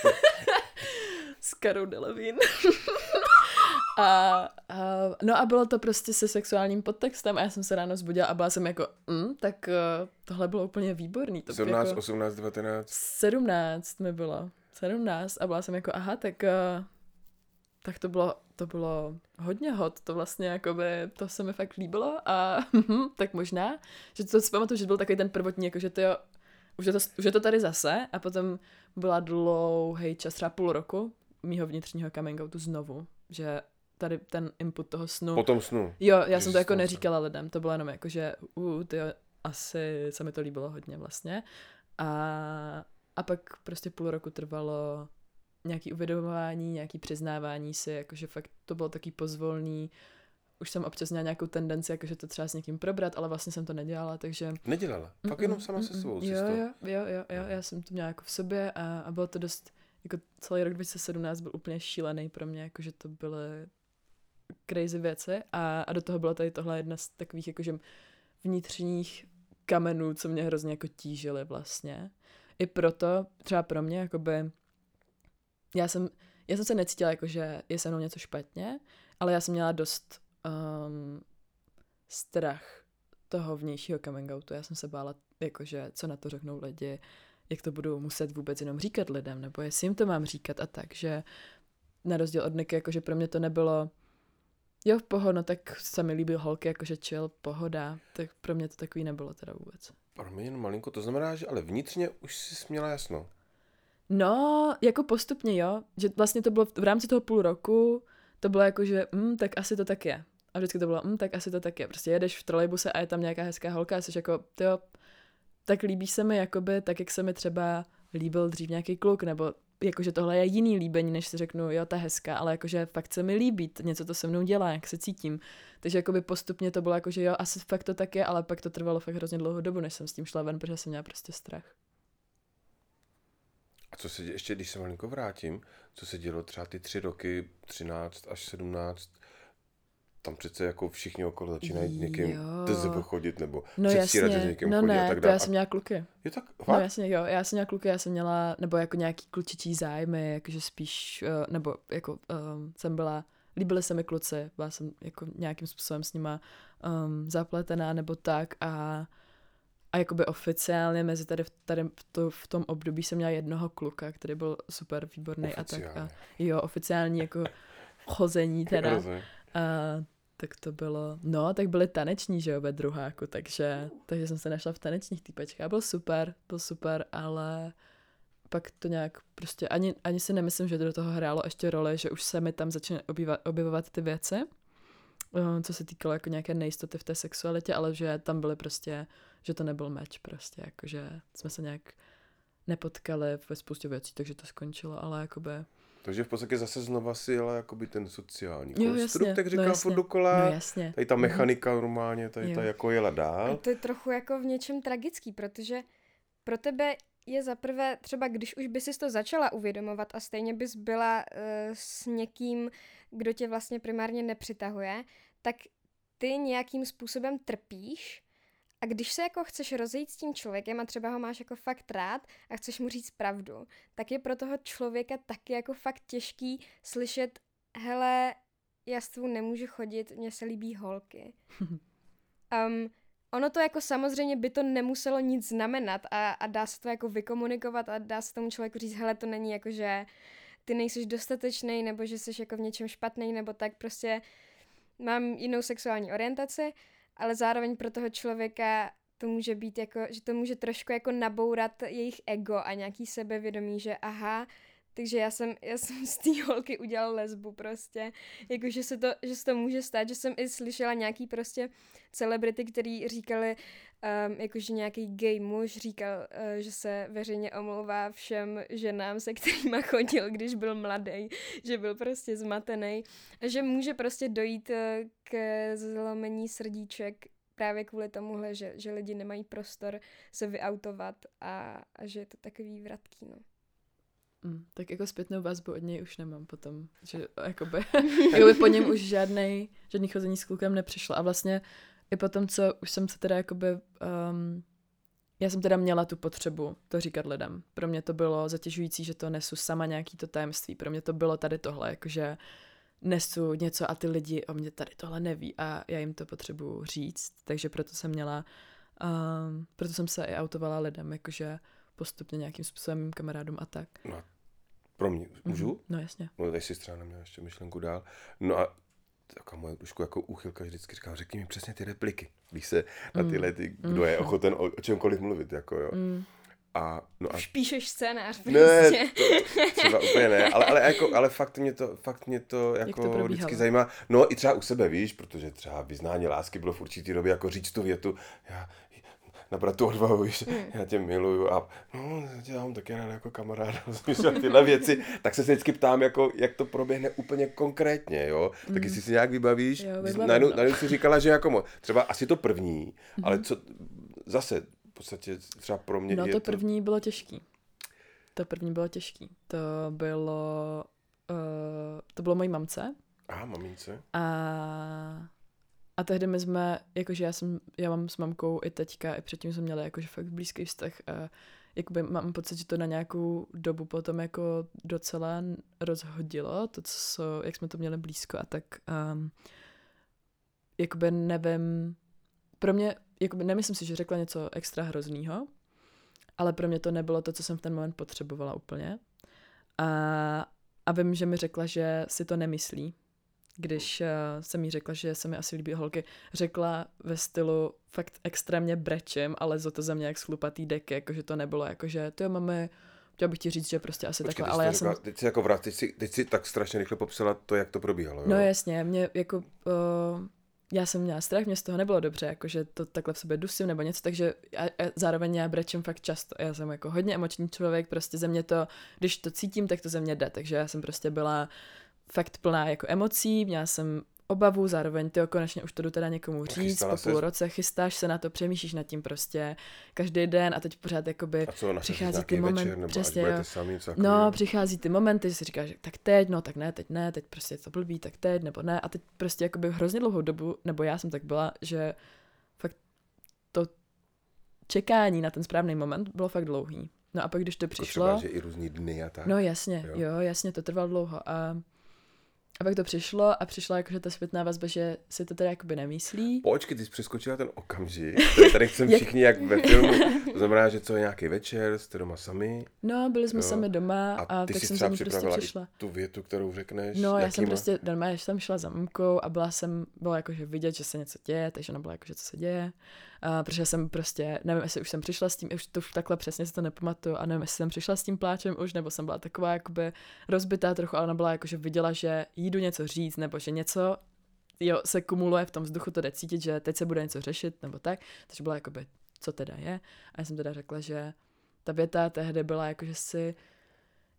(laughs) S Karou Delevingne. (laughs) a, a, no a bylo to prostě se sexuálním podtextem a já jsem se ráno zbudila a byla jsem jako, mm, tak uh, tohle bylo úplně výborný. To 17, jako 18, 19. 17 mi bylo. 17 a byla jsem jako, aha, tak, uh, tak to bylo, to bylo hodně hot, to vlastně jakoby, to se mi fakt líbilo a (laughs) tak možná, že to si pamatuju, že byl takový ten prvotní, jako že to jo, už je to, už je to tady zase a potom byla dlouhý čas, třeba půl roku mýho vnitřního coming outu znovu, že tady ten input toho snu. Po tom snu. Jo, já Že jsem to jako tam se- neříkala lidem, to bylo jenom jako, že uh, tyjo, asi se mi to líbilo hodně vlastně. A, a pak prostě půl roku trvalo nějaký uvědomování, nějaký přiznávání si, jakože fakt to bylo taky pozvolný. Už jsem občas měla nějakou tendenci, jakože to třeba s někým probrat, ale vlastně jsem to nedělala, takže... Nedělala. Fakt Mm-mm, jenom sama se mm-mm. svou. Jo, jo, jo, jo, jo, já jsem to měla jako v sobě a, a bylo to dost, jako celý rok 2017 byl úplně šílený pro mě, jakože to byly crazy věci a, a do toho byla tady tohle jedna z takových jakože vnitřních kamenů, co mě hrozně jako tížily vlastně. I proto, třeba pro mě, jakoby, já jsem, já jsem se necítila jako, že je se mnou něco špatně, ale já jsem měla dost um, strach toho vnějšího coming outu. Já jsem se bála, jakože, co na to řeknou lidi, jak to budu muset vůbec jenom říkat lidem, nebo jestli jim to mám říkat a tak, že na rozdíl od Niky, jakože pro mě to nebylo jo, v pohodě, no tak se mi líbil holky, jakože chill, pohoda, tak pro mě to takový nebylo teda vůbec. Pro mě jen malinko, to znamená, že ale vnitřně už jsi měla jasno. No, jako postupně jo, že vlastně to bylo v, v rámci toho půl roku, to bylo jako, že mm, tak asi to tak je. A vždycky to bylo, mm, tak asi to tak je. Prostě jedeš v trolejbuse a je tam nějaká hezká holka a jsi jako, jo, tak líbí se mi jakoby tak, jak se mi třeba líbil dřív nějaký kluk, nebo jakože tohle je jiný líbení, než si řeknu, jo, ta je hezká, ale jakože fakt se mi líbí, něco to se mnou dělá, jak se cítím. Takže jakoby postupně to bylo jako, že jo, asi fakt to tak je, ale pak to trvalo fakt hrozně dlouhou dobu, než jsem s tím šla ven, protože jsem měla prostě strach. A co se ještě, když se malinko vrátím, co se dělo třeba ty tři roky, 13 až 17, tam přece jako všichni okolo začínají někým. TZV chodit nebo No předstírat, že jasně, někým no chodí a ne, tak to dále. já jsem měla kluky. Je tak, No fakt? jasně, jo, já jsem měla kluky, já jsem měla, nebo jako nějaký klučičí zájmy, jakože spíš, eh, nebo jako um, jsem byla, líbily se mi kluci, byla jsem jako nějakým způsobem s nima um, zapletená nebo tak a a jakoby oficiálně mezi tady, v- tady v, to, v tom období jsem měla jednoho kluka, který byl super výborný a tak. A, Oficiálně. jo, oficiální jako chození (laughs) teda. A tak to bylo, no, tak byly taneční, že jo, ve druháku, takže, takže jsem se našla v tanečních týpečkách. Byl super, byl super, ale pak to nějak prostě, ani, ani si nemyslím, že do toho hrálo ještě roli, že už se mi tam objevovat, objevovat ty věci, eh, co se týkalo jako nějaké nejistoty v té sexualitě, ale že tam byly prostě, že to nebyl meč prostě, jakože jsme se nějak nepotkali ve spoustě věcí, takže to skončilo, ale jakoby, Takže v podstatě zase znova si jela jakoby ten sociální Jo, konstrukt, jasně, jak no říkám jasně, furt dokola. no jasně. Tady ta Mhm. mechanika normálně, tady ta Jo. jako jela A dál. to je trochu jako v něčem tragický, protože pro tebe je zaprvé, třeba když už bys si to začala uvědomovat a stejně bys byla uh, s někým, kdo tě vlastně primárně nepřitahuje, tak ty nějakým způsobem trpíš a když se jako chceš rozejít s tím člověkem a třeba ho máš jako fakt rád a chceš mu říct pravdu, tak je pro toho člověka taky jako fakt těžký slyšet, hele, já s tvou nemůžu chodit, mně se líbí holky. (laughs) Um, ono to jako samozřejmě by to nemuselo nic znamenat a, a dá se to jako vykomunikovat a dá se tomu člověku říct, hele, to není jako, že ty nejsi dostatečný nebo že jsi jako v něčem špatný nebo tak, prostě mám jinou sexuální orientaci, ale zároveň pro toho člověka to může být jako, že to může trošku jako nabourat jejich ego a nějaký sebevědomí, že aha, takže já jsem, já jsem z té holky udělal lesbu prostě, jako že se, to, že se to může stát, že jsem i slyšela nějaký prostě celebrity, který říkali, um, jakože nějaký gay muž říkal, uh, že se veřejně omlouvá všem ženám, se kterými (laughs) chodil, když byl mladý, že byl prostě zmatený, a že může prostě dojít uh, k zlomení srdíček právě kvůli tomuhle, že, že lidi nemají prostor se vyautovat a, a že je to takový vratký, no. Mm, tak jako zpětnou vazbu od něj už nemám potom, že (laughs) jakoby, jakoby po něm už žádnej, žádný chození s klukem nepřišlo a vlastně i potom, co už jsem se teda jakoby, um, já jsem teda měla tu potřebu to říkat lidem. Pro mě to bylo zatěžující, že to nesu sama nějaký to tajemství. Pro mě to bylo tady tohle, jakože nesu něco a ty lidi o mě tady tohle neví a já jim to potřebuju říct, takže proto jsem měla, um, proto jsem se i autovala lidem, jakože postupně nějakým způsobem mým kamarádům a tak. No a pro mě, můžu? Mhm, No jasně. No, teď si třeba neměl ještě myšlenku dál. No a taková moje trošku jako úchylka vždycky říkám, řekni mi přesně ty repliky, když se na tyhle, ty, kdo je ochoten o, o čemkoliv mluvit, jako jo. Mm. A, no a Už píšeš scénář ne, prostě. to, třeba úplně ne, ale, ale, jako, ale fakt mě to, fakt mě to jako to probíhalo? vždycky zajímá. No i třeba u sebe, víš, protože třeba vyznání lásky bylo v určitý době jako říct tu větu, já, nabrat tu odvahu, víš, já tě miluju a no, já tě mám taky rád jako kamaráda, (laughs) tyhle věci, tak se vždycky ptám, jako, jak to proběhne úplně konkrétně, jo, tak jestli si nějak vybavíš, Jo, Vy- vybavím, najednou, no. najednou si říkala, že jako třeba asi to první, ale co, zase, v podstatě třeba pro mě No je to první bylo těžký. To první bylo těžký. To bylo, uh, to bylo mojí mamce Aha, mamince. a, a tehdy my jsme, jakože já jsem, já mám s mamkou i teďka, i předtím jsme měli jakože fakt blízký vztah a jakoby mám pocit, že to na nějakou dobu potom jako docela rozhodilo, to, co, jak jsme to měli blízko a tak um, jakoby nevím, pro mě, jakoby nemyslím si, že řekla něco extra hroznýho, ale pro mě to nebylo to, co jsem v ten moment potřebovala úplně. A, a vím, že mi řekla, že si to nemyslí, když uh, jsem jí řekla, že se mi asi líbí holky, řekla ve stylu fakt extrémně brečem, ale za to za mě jak schlupatý dek, jakože to nebylo, jakože to jo, máme, chtěla bych ti říct, že prostě asi Počkej, takhle, ty ale já jsem... řekla, teď si jako vrát, teď si, teď si tak strašně rychle popsala to, jak to probíhalo, jo? No jasně, mě jako, uh, já jsem měla strach, mě z toho nebylo dobře, jakože to takhle v sobě dusím nebo něco, takže já, já zároveň já brečím fakt často. Já jsem jako hodně emoční člověk, prostě ze mě to, když to cítím, tak to ze mě jde, takže já jsem prostě byla fakt plná jako emocí, měla jsem obavu, zároveň ty konečně už to jdu teda někomu říct, chystala po půl ses? roce chystáš se na to, přemýšlíš nad tím prostě každý den a teď pořád jakoby A co, přichází ty momenty, přesně, jo. sami, No, přichází ty momenty, že si říkáš, tak teď, no tak ne, teď ne, teď prostě je to blbý, tak teď, nebo ne. A teď prostě jakoby hrozně dlouhou dobu, nebo já jsem tak byla, že fakt to čekání na ten správný moment bylo fakt dlouhý. No a pak, když to Jako přišlo, třeba, že i různý dny a tak. no jasně, Jo. jo. jo, jasně, to trvalo dlouho. A, a pak to přišlo a přišla jakože ta zpětná vazba, že si to teda jakoby nemyslí. Počkej, ty jsi přeskočila ten okamžik, který tady chcem (laughs) všichni jak ve filmu. To znamená, že co je nějaký večer, jste doma sami No, byli jsme Jo. sami doma a a, ty tak si jsem za ní prostě přišla. tu větu, kterou řekneš. No, já jsem jakýma? prostě, normálně jsem šla za mamkou a byla jsem, bylo jakože vidět, že se něco děje, takže ona byla jakože, co se děje. A protože jsem prostě, nevím, jestli už jsem přišla s tím, už to už takhle přesně si to nepamatuju a nevím, jestli jsem přišla s tím pláčem už, nebo jsem byla taková jakoby rozbitá trochu, ale ona byla jakože viděla, že jdu něco říct, nebo že něco jo, se kumuluje v tom vzduchu, to jde cítit, že teď se bude něco řešit, nebo tak. Takže byla jakoby, co teda je. A já jsem teda řekla, že ta věta tehdy byla jako, že si,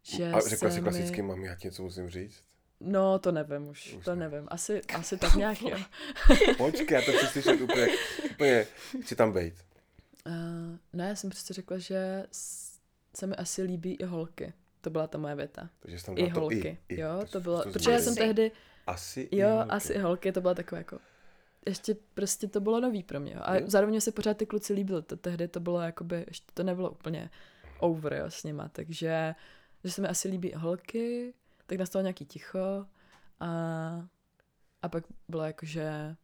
že A řekla si klasicky, mi... mami, já ti něco musím říct. No, to nevím už, Už to ne. nevím. Asi, (laughs) asi tak nějak, jo. (laughs) Počkej, já to chci slyšet úplně, úplně, chci tam být. Uh, no, já jsem prostě řekla, že se mi asi líbí i holky. To byla ta moje věta. Takže jsi tam I dala to holky. i, i. jo, Takže to bylo, to protože já jsem tehdy, Asi i jo, holky. asi i holky, to bylo takové jako, ještě prostě to bylo nový pro mě. jo. A Jo. zároveň se pořád ty kluci líbily. To, tehdy to bylo jakoby, ještě to nebylo úplně over, jo, s nima. Takže, že se mi asi líbí i holky, tak nastalo nějaký ticho a, a pak bylo jako, že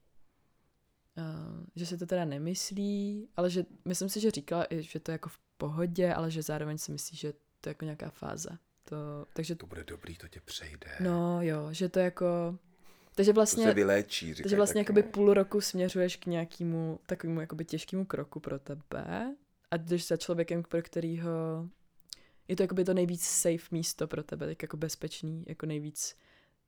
Uh, že si to teda nemyslí, ale že myslím si, že říkala že to je jako v pohodě, ale že zároveň si myslí, že to je jako nějaká fáze. To, takže To bude dobrý, to tě přejde. no jo, že to jako takže to vlastně, se vyléčí, říkají takže vlastně jakoby no. půl roku směřuješ k nějakému takovému jakoby těžkému kroku pro tebe a jdeš za člověkem, pro kterýho je to jakoby to nejvíc safe místo pro tebe, tak jako bezpečný, jako nejvíc,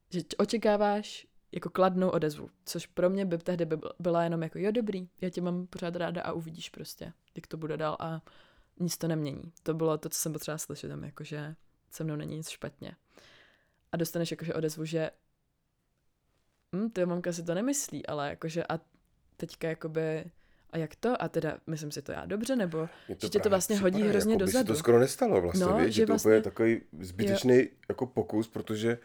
že očekáváš jako kladnou odezvu, což pro mě by tehdy by byl- byla jenom jako jo dobrý, já tě mám pořád ráda a uvidíš prostě, jak to bude dál a nic to nemění. To bylo to, co jsem potřeba slyšet, tam jako, že se mnou není nic špatně. A dostaneš jakože odezvu, že hm, ty mamka si to nemyslí, ale jakože a teďka jakoby a jak to? A teda myslím si to já dobře, nebo Mně že tě to právě vlastně hodí připadá, hrozně jako by se dozadu. to skoro nestalo vlastně, No, víš, že že to vlastně- úplně takový zbytečný jako pokus, protože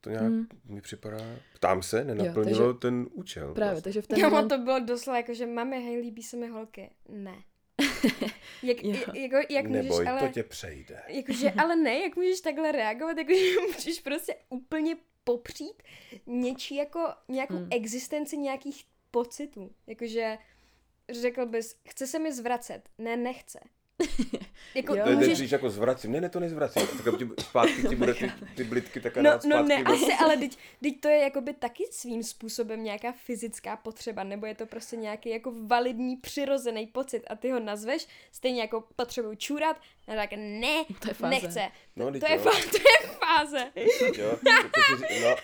to nějak Hmm. mi připadá, ptám se, nenaplnilo takže- ten účel. právě, vlastně. takže v (laughs) ten Jo, moment, to bylo doslova jako, že mami, hej, líbí se mi holky. Ne. (laughs) jak, Jo. jako, jak můžeš, Neboj, ale... to tě přejde. (laughs) Jakože, ale ne, jak můžeš takhle reagovat, jakože můžeš prostě úplně popřít něčí jako nějakou hmm. existenci nějakých pocitů. Jakože řekl bys, chce se mi zvracet. Ne, nechce. (laughs) jako Jo. To je můžeš... můžeš... jako zvracím. Ne, ne, to nezvracím. Tak ti, zpátky ti bude ty, ty blitky tak No, no ne, asi, ale teď, teď to je jakoby taky svým způsobem nějaká fyzická potřeba, nebo je to prostě nějaký jako validní, přirozený pocit a ty ho nazveš, stejně jako potřebuju čůrat, a tak ne, (laughs) To je fáze. nechce. No, To teď je, jo. fá- (laughs) to je fáze. Jo, to, to, ři- no.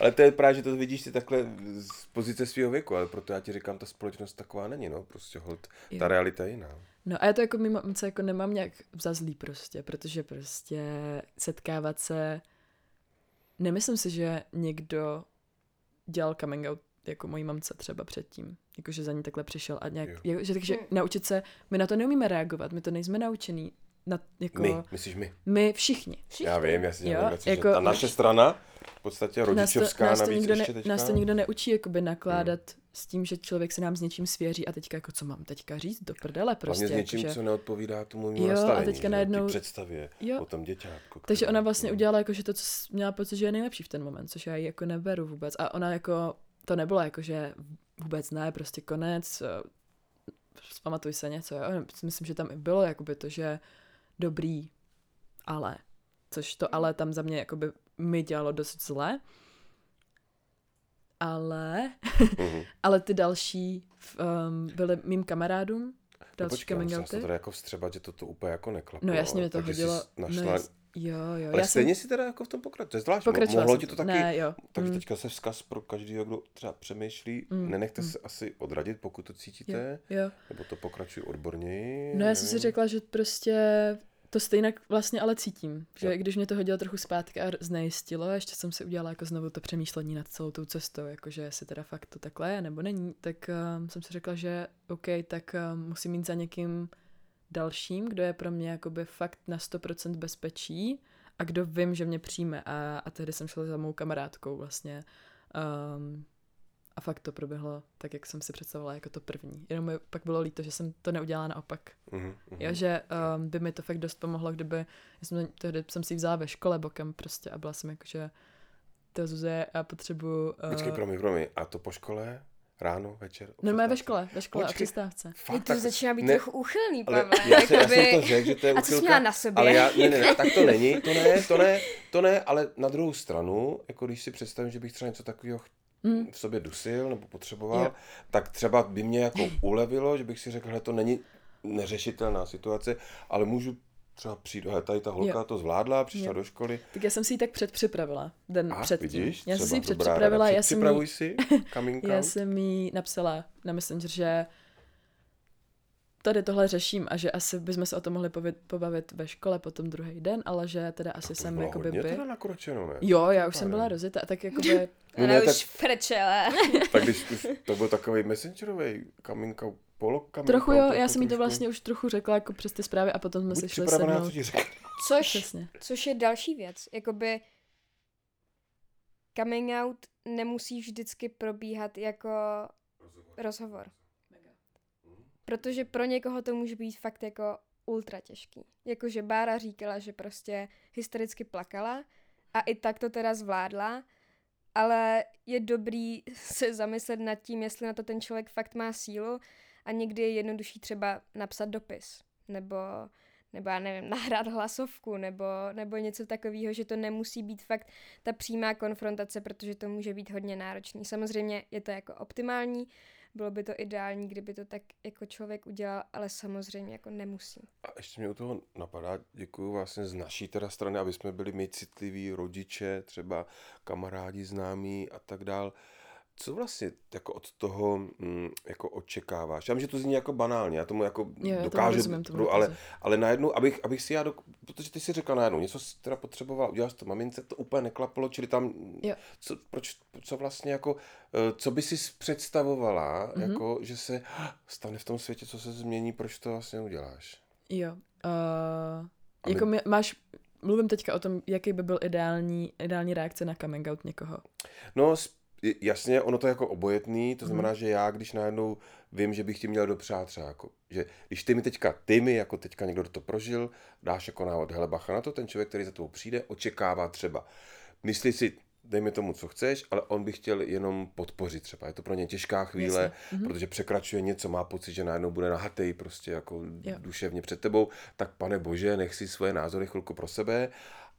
Ale to je právě, že to vidíš ty takhle z pozice svého věku, ale proto já ti říkám, ta společnost taková není, no, prostě hold, Jo. ta realita je jiná. No a já to jako mimo mamce jako nemám nějak za zlý prostě, protože prostě setkávat se, nemyslím si, že někdo dělal coming out jako mojí mamce třeba předtím, jakože za ní takhle přišel a nějak, jo. že, takže Hmm. naučit se, my na to neumíme reagovat, my to nejsme naučený, na, jako My, myslíš my. my všichni. Všichni. Já vím, já si Jo, dělám jako- že ta naše strana, v podstatě Nás to, rodičovská nás, to navíc nikdo ještě teďka. nás to nikdo neučí jakoby nakládat s tím, že člověk se nám s něčím svěří a teďka jako co mám teďka říct do prdele prostě. Hlavně s něčím, jakože- co neodpovídá tomu Jo, mému a nastavení, teďka že? najednou- představě Jo. o tom děťátku. Takže který- ona vlastně no. udělala jako, že to, co měla pocit, že je nejlepší v ten moment, což já ji jako neberu vůbec. A ona jako, to nebylo jako, že vůbec ne, prostě konec, eh, zpamatuj se něco, jo. Myslím, že tam i bylo jakoby to, že dobrý, ale. Což to ale tam za mě jakoby mi dělalo dost zle. Ale, Mhm. (laughs) ale ty další um, byly mým kamarádům, No další počkej, coming to outy. teda jako vstřebat, že to, to úplně jako neklaplo. No jasně, mě to hodilo- no našla jas- Jo, jo. Ale já stejně jsem... si teda jako v tom pokračuje. To je zvláštní. Mo- Pokračovala Mohlo jsem ti to to. taky... Ne, jo. Takže Mm. teďka se vzkaz pro každého, kdo třeba přemýšlí. Mm, Nenechte mm. se asi odradit, pokud to cítíte. Jo. Nebo to pokračují odborněji. No já jsem si řekla, že prostě to stejně vlastně ale cítím. Že Jo. když mě to hodilo trochu zpátky a znejistilo, a ještě jsem si udělala jako znovu to přemýšlení nad celou tou cestou, jakože jestli teda fakt to takhle je nebo není, tak um, jsem si řekla, že OK, tak um, musím mít za někým dalším, kdo je pro mě jakoby fakt na 100% bezpečí a kdo vím, že mě přijme. A, a tehdy jsem šla za mou kamarádkou vlastně. Um, a fakt to proběhlo tak, jak jsem si představovala jako to první. Jenom mi pak bylo líto, že jsem to neudělala naopak. Mhm, mhm. Jo, že um, by mi to fakt dost pomohlo, kdyby, já jsem, tehdy jsem si ji vzala ve škole bokem prostě a byla jsem jako, že to Zuze, já potřebuju... Uh, Počkej, promiň, promiň. A to po škole? Ráno, večer? o No, no, ve škole, ve škole Počkej. a přestávce. Fakt, to tak- začíná být ne, trochu úchylný, Ale Pavle. já, jsem, já jakoby- jsem to řekl, že to je A jsi uchylka, měla na sobě? Ale já, ne, ne, tak to není, to ne, to ne, to ne, ale na druhou stranu, jako když si představím, že bych třeba něco takového Mm. v sobě dusil nebo potřeboval, Jo. tak třeba by mě jako ulevilo, že bych si řekl, že to není neřešitelná situace, ale můžu třeba přijít, hele, tady ta holka Jo. to zvládla, přišla Jo. do školy. Tak já jsem si ji tak předpřipravila, den A předtím. vidíš, já jsem si ji předpřipravila, já jsem jí, si (laughs) já jsem jí napsala na Messenger, že tady tohle řeším a že asi bychom se o tom mohli povit, pobavit ve škole potom druhý den, ale že teda asi To už jsem hodně by... teda nakročeno, ne? Jo, já už jsem Super. byla rozjetá, tak (laughs) jakoby... No Ona ne, už tak, frčela. (laughs) tak když už to byl takový messengerový coming out, polo coming Trochu out, jo, jako já jsem jí to vlastně už trochu řekla jako přes ty zprávy a potom jsme Buď si šli co sednout. ti řeknu. Což, Přesně. což je další věc. Jakoby coming out nemusí vždycky probíhat jako rozhovor. Protože pro někoho to může být fakt jako ultra těžký. Jakože Bára říkala, že prostě hystericky plakala a i tak to teda zvládla, ale je dobrý (laughs) se zamyslet nad tím, jestli na to ten člověk fakt má sílu a někdy je jednodušší třeba napsat dopis nebo nebo já nevím, (laughs) nahrát hlasovku, nebo, nebo něco takového, že to nemusí být fakt ta přímá konfrontace, protože to může být hodně náročný. Samozřejmě je to jako optimální, bylo by to ideální, kdyby to tak jako člověk udělal, ale samozřejmě jako nemusí. A ještě mě u toho napadá, děkuji vlastně z naší teda strany, aby jsme byli my citliví rodiče, třeba kamarádi známí a tak dál. Co vlastně jako od toho mm, jako očekáváš? Já vím, že to zní jako banálně, já tomu jako Jo, já tomu dokážu, rozumím, tomu ale, ale najednou, abych, abych si já, dok- protože ty si řekla najednou, něco jsi teda potřebovala, udělala to mamince, to úplně neklaplo, čili tam, Jo. co, proč, co vlastně jako, eh, co by si představovala, Mhm. mm-hmm. jako, že se stane v tom světě, co se změní, proč to vlastně uděláš? Jo. Uh, A jako my- máš, mluvím teďka o tom, jaký by byl ideální, ideální reakce na coming out někoho. No, jasně, ono to je jako obojetný, Mhm. to znamená, že já, když najednou vím, že bych ti měl dopřát třeba jako, že když ty mi teďka, ty mi jako teďka někdo, kdo to prožil, dáš jako návod, hele bacha na to, ten člověk, který za tebou přijde, očekává třeba, myslí si, dej mi tomu, co chceš, ale on by chtěl jenom podpořit třeba. Je to pro ně těžká chvíle, Jasně. Mhm. protože překračuje něco, má pocit, že najednou bude nahatej prostě jako Jo. duševně před tebou, tak pane bože, nech si svoje názory chvilku pro sebe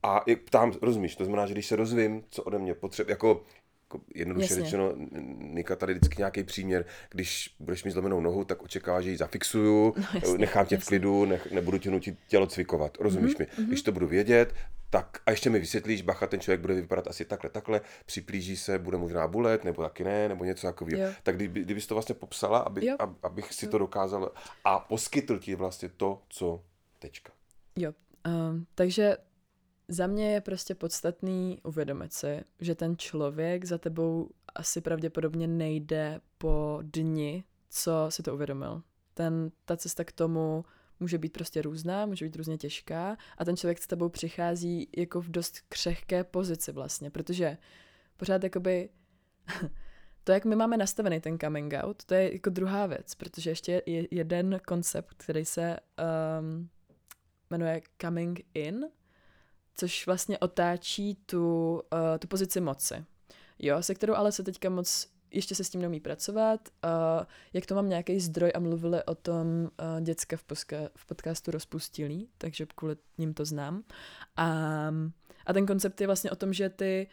a ptám, rozumíš, to znamená, že když se dozvím, co ode mě potřebuje, jako jako jednoduše Jasně. řečeno, Nika tady vždycky nějaký příměr, když budeš mít zlomenou nohu, tak očekává, že ji zafixuju, No, jasně, nechám tě v jasně. klidu, nech, nebudu tě nutit tělo cvikovat, rozumíš Mhm, mi? Když to budu vědět, tak a ještě mi vysvětlíš, bacha, ten člověk bude vypadat asi takhle, takhle, připlíží se, bude možná bulet, nebo taky ne, nebo něco takového. Jo. Tak kdyby, kdybys to vlastně popsala, aby, Jo. ab, abych si to dokázal a poskytl ti vlastně to, co tečka. Jo. Um, takže za mě je prostě podstatný uvědomit si, že ten člověk za tebou asi pravděpodobně nejde po dni, co si to uvědomil. Ten, ta cesta k tomu může být prostě různá, může být různě těžká a ten člověk s tebou přichází jako v dost křehké pozici vlastně, protože pořád jakoby (laughs) to, jak my máme nastavený ten coming out, to je jako druhá věc, protože ještě je jeden koncept, který se um, jmenuje coming in, což vlastně otáčí tu, uh, tu pozici moci. Jo, se kterou ale se teďka moc ještě se s tím neumí pracovat. Uh, jak to mám nějaký zdroj a mluvili o tom uh, děcka v, poska, v podcastu Rozpustilý, takže kvůli ním to znám. A, a ten koncept je vlastně o tom, že ty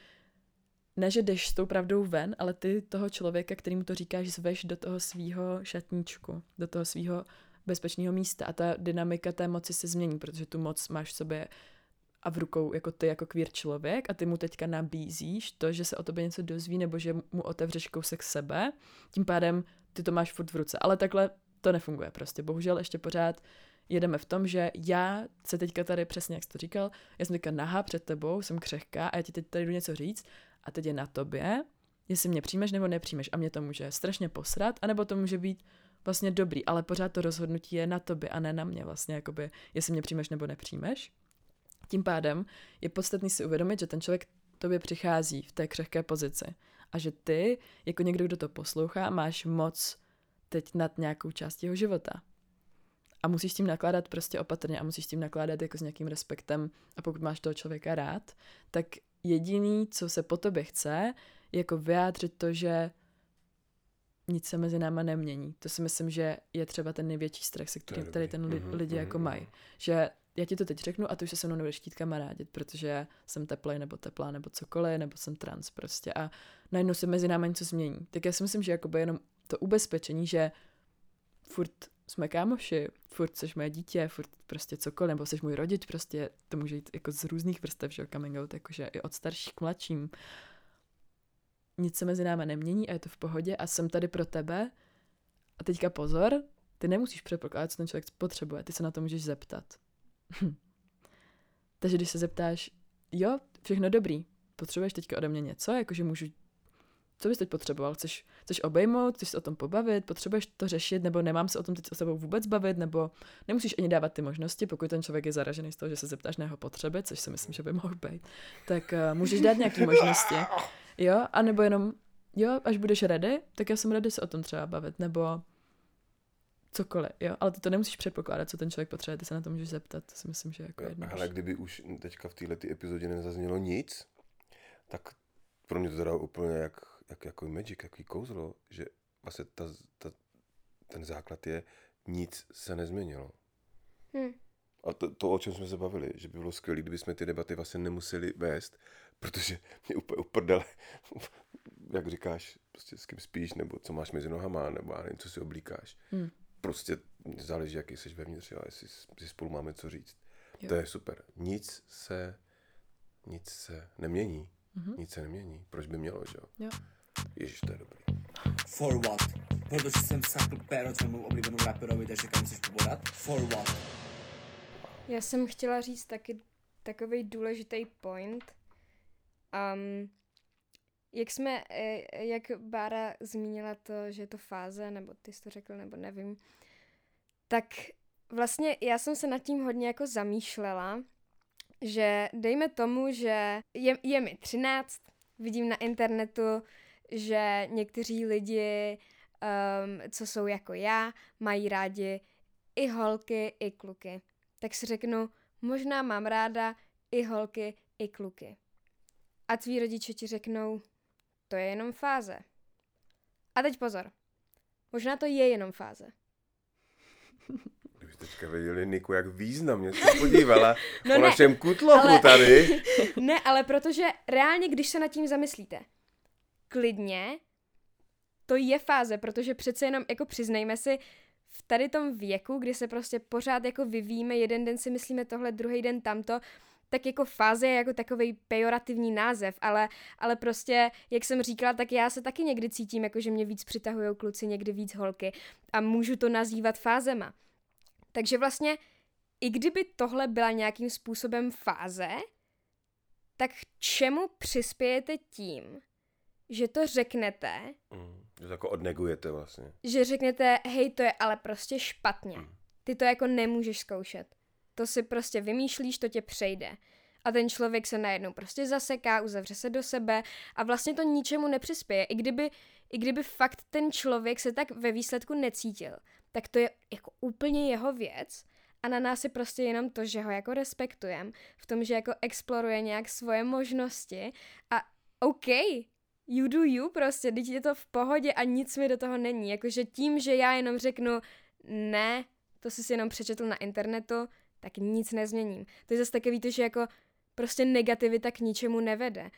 ne, že jdeš s tou pravdou ven, ale ty toho člověka, kterýmu to říkáš, zveš do toho svýho šatníčku, do toho svýho bezpečného místa a ta dynamika té moci se změní, protože tu moc máš v sobě a v rukou jako ty jako queer člověk a ty mu teďka nabízíš to, že se o tobě něco dozví nebo že mu otevřeš kousek sebe, tím pádem ty to máš furt v ruce. Ale takhle to nefunguje prostě. Bohužel ještě pořád jedeme v tom, že já se teďka tady přesně, jak jsi to říkal, já jsem teďka nahá před tebou, jsem křehká a já ti teď tady jdu něco říct a teď je na tobě, jestli mě přijmeš nebo nepřijmeš a mě to může strašně posrat, anebo to může být vlastně dobrý, ale pořád to rozhodnutí je na tobě a ne na mě vlastně, jakoby, jestli mě přijmeš nebo nepřijmeš. Tím pádem je podstatný si uvědomit, že ten člověk tobě přichází v té křehké pozici a že ty, jako někdo, kdo to poslouchá, máš moc teď nad nějakou část jeho života. A musíš s tím nakládat prostě opatrně a musíš s tím nakládat jako s nějakým respektem a pokud máš toho člověka rád, tak jediný, co se po tobě chce, je jako vyjádřit to, že nic se mezi náma nemění. To si myslím, že je třeba ten největší strach, se který tady ten li, Mhm, lidi jako mhm, mají. Že já ti to teď řeknu a ty už se se mnou nebudeš chtít kamarádit, protože jsem teplej nebo teplá nebo cokoliv, nebo jsem trans prostě a najednou se mezi náma něco změní. Tak já si myslím, že jakoby jenom to ubezpečení, že furt jsme kámoši, furt jsi moje dítě, furt prostě cokoliv, nebo jsi můj rodič, prostě to může jít jako z různých vrstev, že coming out, jakože i od starších k mladším. Nic se mezi náma nemění a je to v pohodě a jsem tady pro tebe. A teďka pozor, ty nemusíš předpokládat, co ten člověk potřebuje, ty se na to můžeš zeptat. Takže když se zeptáš, jo, všechno dobrý, potřebuješ teďka ode mě něco, jakože můžu co bys teď potřeboval? Chceš, chceš obejmout, chceš se o tom pobavit, potřebuješ to řešit, nebo nemám se o tom teď o sebou vůbec bavit, nebo nemusíš ani dávat ty možnosti, pokud ten člověk je zaražený z toho, že se zeptáš na jeho potřeby, což si myslím, že by mohl být, tak uh, můžeš dát nějaké možnosti. Jo, a nebo jenom, jo, až budeš ready, tak já jsem ready se o tom třeba bavit, nebo cokoliv, jo, ale ty to nemusíš předpokládat, co ten člověk potřebuje, ty se na to můžeš zeptat, to si myslím, že jako jedno. Ale kdyby už teďka v této epizodě nezaznělo nic, tak pro mě to teda úplně jak, jak jako magic, jaký kouzlo, že vlastně ta, ta, ten základ je, nic se nezměnilo. Hm. A to, to, o čem jsme se bavili, že by bylo skvělé, kdyby jsme ty debaty vlastně nemuseli vést, protože mě úplně uprdele, (laughs) jak říkáš, prostě s kým spíš, nebo co máš mezi nohama, nebo já nevím, co si oblíkáš. Hmm. Prostě záleží, jaký jsi vevnitř, a jestli si spolu máme co říct. Jo. To je super. Nic se, nic se nemění. Mhm. Nic se nemění. Proč by mělo, že jo? Jo. Ježiš, to je dobrý. For what? Protože jsem sakl péro svému oblíbenou raperovi, takže kam chceš pobodat? For what? Já jsem chtěla říct taky takový důležitý point. Um, jak jsme, eh, jak Bára zmínila to, že je to fáze, nebo ty jsi to řekl, nebo nevím, tak vlastně já jsem se nad tím hodně jako zamýšlela, že dejme tomu, že je, je mi 13, vidím na internetu, že někteří lidi, um, co jsou jako já, mají rádi i holky, i kluky. Tak si řeknu, možná mám ráda i holky, i kluky. A tví rodiče ti řeknou, to je jenom fáze. A teď pozor. Možná to je jenom fáze. (laughs) Kdybyste teďka věděli, Niku, jak významně se podívala (laughs) No no o ne, našem kutlochu ale- tady. (laughs) ne, ale protože reálně, když se nad tím zamyslíte, klidně, to je fáze, protože přece jenom, jako přiznejme si, v tady tom věku, kdy se prostě pořád jako vyvíjíme, jeden den si myslíme tohle, druhý den tamto, tak jako fáze je jako takový pejorativní název, ale, ale prostě, jak jsem říkala, tak já se taky někdy cítím, jako že mě víc přitahují kluci, někdy víc holky a můžu to nazývat fázema. Takže vlastně, i kdyby tohle byla nějakým způsobem fáze, tak k čemu přispějete tím, že to řeknete, Mm, Že to jako odnegujete vlastně. že řeknete, hej, to je ale prostě špatně. Ty to jako nemůžeš zkoušet. To si prostě vymýšlíš, to tě přejde. A ten člověk se najednou prostě zaseká, uzavře se do sebe a vlastně to ničemu nepřispěje. I kdyby, I kdyby fakt ten člověk se tak ve výsledku necítil, tak to je jako úplně jeho věc a na nás je prostě jenom to, že ho jako respektujem, v tom, že jako exploruje nějak svoje možnosti a OK, you do you prostě, teď je to v pohodě a nic mi do toho není. Jakože tím, že já jenom řeknu ne, to jsi si jenom přečetl na internetu, tak nic nezměním. To je zase takový to, že jako prostě negativita k ničemu nevede.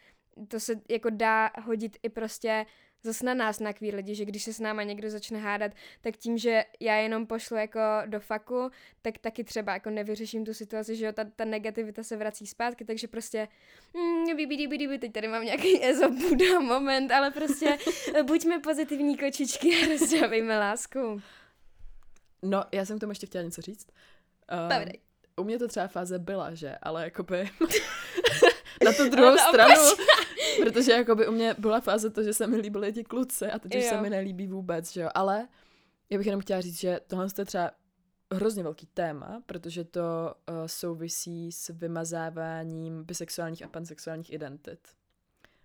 to se jako dá hodit i prostě zase na nás, na queer lidi, že když se s náma někdo začne hádat, tak tím, že já jenom pošlu jako do faku, tak taky třeba jako nevyřeším tu situaci, že jo, ta, ta negativita se vrací zpátky, takže prostě mm, bíbí, bíbí, teď tady mám nějaký (laughs) ezop Buddha moment, ale prostě buďme pozitivní kočičky a rozdělejme lásku. No, já jsem k tomu ještě chtěla něco říct. Uh. U mě to třeba fáze byla, že, ale jakoby (laughs) na tu druhou stranu, (laughs) protože jakoby u mě byla fáze to, že se mi líbily ti kluci a teď už se Jo. mi nelíbí vůbec, že jo, ale já bych jenom chtěla říct, že tohle je třeba hrozně velký téma, protože to uh, souvisí s vymazáváním bisexuálních a pansexuálních identit.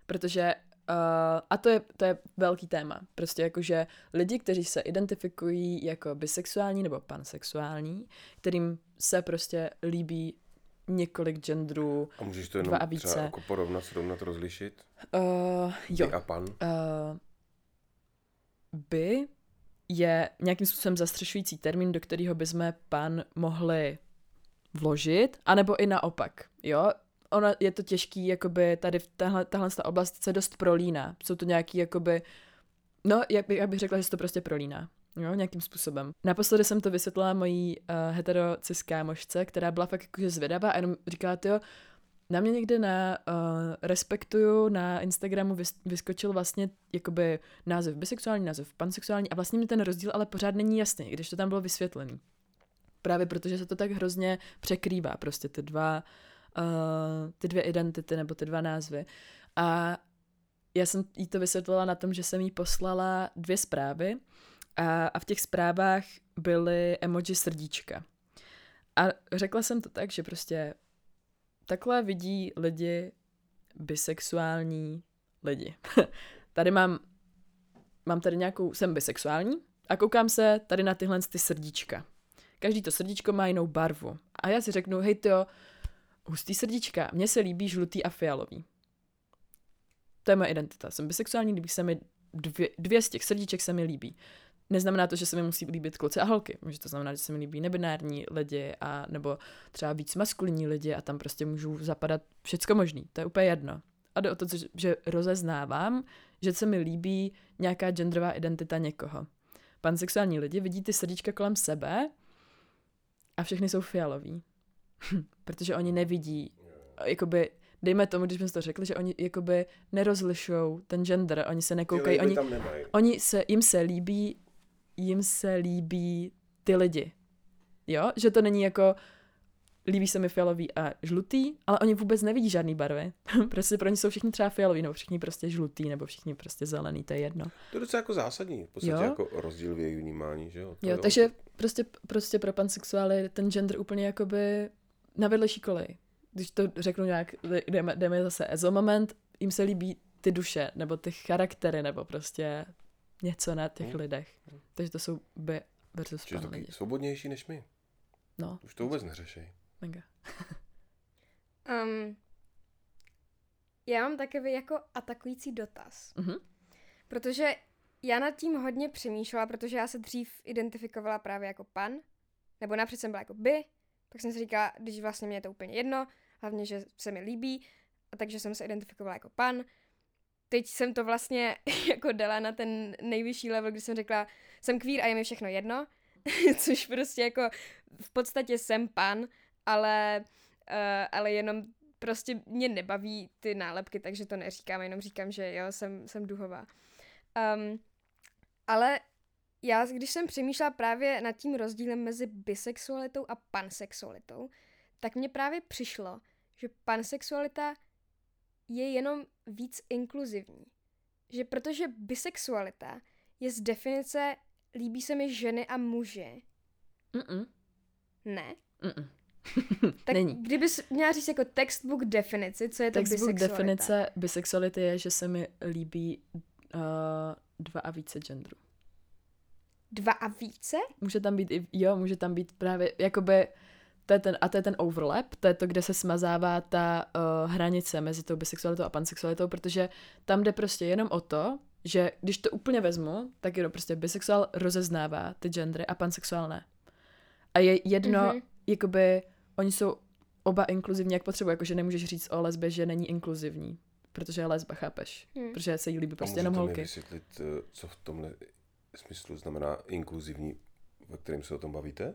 Protože Uh, a to je, to je velký téma. Prostě jakože lidi, kteří se identifikují jako bisexuální nebo pansexuální, kterým se prostě líbí několik genderů. A můžeš to jenom Dva a více. třeba jako porovnat, srovnat, rozlišit? Uh, jo. Ty a pan? Uh, by je nějakým způsobem zastřešující termín, do kterého bychom pan mohli vložit, anebo i naopak, jo. Ono je to těžký, jakoby tady v tahle, tahle ta oblast se dost prolíná. Jsou to nějaký, jakoby, no, jak bych, jak bych řekla, že se to prostě prolíná. Jo, nějakým způsobem. Naposledy jsem to vysvětlila mojí uh, hetero-cis kámošce, která byla fakt jakože zvědavá a jenom říkala, jo, na mě někde na uh, Respektuju na Instagramu vys- vyskočil vlastně jakoby název bisexuální, název pansexuální a vlastně mi ten rozdíl ale pořád není jasný, když to tam bylo vysvětlený. Právě protože se to tak hrozně překrývá prostě ty dva, uh, ty dvě identity nebo ty dva názvy. A já jsem jí to vysvětlila na tom, že jsem jí poslala dvě zprávy a, a v těch zprávách byly emoji srdíčka. A řekla jsem to tak, že prostě takhle vidí lidi bisexuální lidi. (laughs) tady mám, mám tady nějakou, jsem bisexuální a koukám se tady na tyhle ty srdíčka. Každý to srdíčko má jinou barvu. A já si řeknu, hej to, hustý srdíčka, mně se líbí žlutý a fialový. To je moje identita. Jsem bisexuální, líbí se mi dvě, dvě z těch srdíček se mi líbí. Neznamená to, že se mi musí líbit kluci a holky. Může to znamenat, že se mi líbí nebinární lidi a nebo třeba víc maskulinní lidi a tam prostě můžou zapadat všecko možný. To je úplně jedno. A jde o to, že- rozeznávám, že se mi líbí nějaká genderová identita někoho. Pansexuální lidi vidí ty srdíčka kolem sebe a všechny jsou fialoví. Protože oni nevidí, jakoby, dejme tomu, když jsme to řekli, že oni jakoby nerozlišují ten gender, oni se nekoukají, oni, oni se, jim se líbí, jim se líbí ty lidi. Jo? Že to není jako líbí se mi fialový a žlutý, ale oni vůbec nevidí žádný barvy. (laughs) prostě pro ně jsou všichni třeba fialoví, nebo všichni prostě žlutý, nebo všichni prostě zelený, to je jedno. To je docela jako zásadní, v podstatě Jo. jako rozdíl v jejich vnímání, že jo? To Jo, je takže prostě, prostě pro pansexuály ten gender úplně jakoby na vedlejší kolej. Když to řeknu nějak, jdeme, jdeme zase ezo moment, jim se líbí ty duše, nebo ty charaktery, nebo prostě něco na těch Hmm. lidech. Takže to jsou by versus Čiže lidi. svobodnější než my. No, Už to vůbec neřešej. mega. (laughs) Um, já mám takový jako atakující dotaz. Mhm. Protože já nad tím hodně přemýšlela, protože já se dřív identifikovala právě jako pan, nebo napřed jsem byla jako by, pak jsem si říkala, když vlastně mě je to úplně jedno, hlavně, že se mi líbí, a takže jsem se identifikovala jako pan. Teď jsem to vlastně (laughs) jako dala na ten nejvyšší level, kdy jsem řekla, jsem queer a je mi všechno jedno, (laughs) což prostě jako v podstatě jsem pan, ale, uh, ale jenom prostě mě nebaví ty nálepky, takže to neříkám, jenom říkám, že jo, jsem, jsem duhová. Um, ale já, když jsem přemýšlela právě nad tím rozdílem mezi bisexualitou a pansexualitou, tak mně právě přišlo, že pansexualita je jenom víc inkluzivní. Že protože bisexualita je z definice líbí se mi ženy a muži, Mm-mm. ne? Mm-mm. (laughs) Tak Není. kdybys měla říct jako textbook definici, co je to Textbook bisexualita? definice bisexuality je, že se mi líbí uh, dva a více genderů. Dva a více? Může tam být i, jo, může tam být právě, jakoby, to je ten, a to je ten overlap, to je to, kde se smazává ta uh, hranice mezi tou bisexualitou a pansexualitou, protože tam jde prostě jenom o to, že když to úplně vezmu, tak jenom prostě bisexuál rozeznává ty gendry a pansexuál ne. A je jedno, Mhm. mm-hmm. jakoby, oni jsou oba inkluzivní, jak potřebují, jakože nemůžeš říct o lesbě, že není inkluzivní. protože je lesba, chápeš? Hmm. Protože se jí líbí A prostě můžete jenom mi holky. vysvětlit, eh, co v tomhle smyslu znamená inkluzivní, ve kterém se o tom bavíte?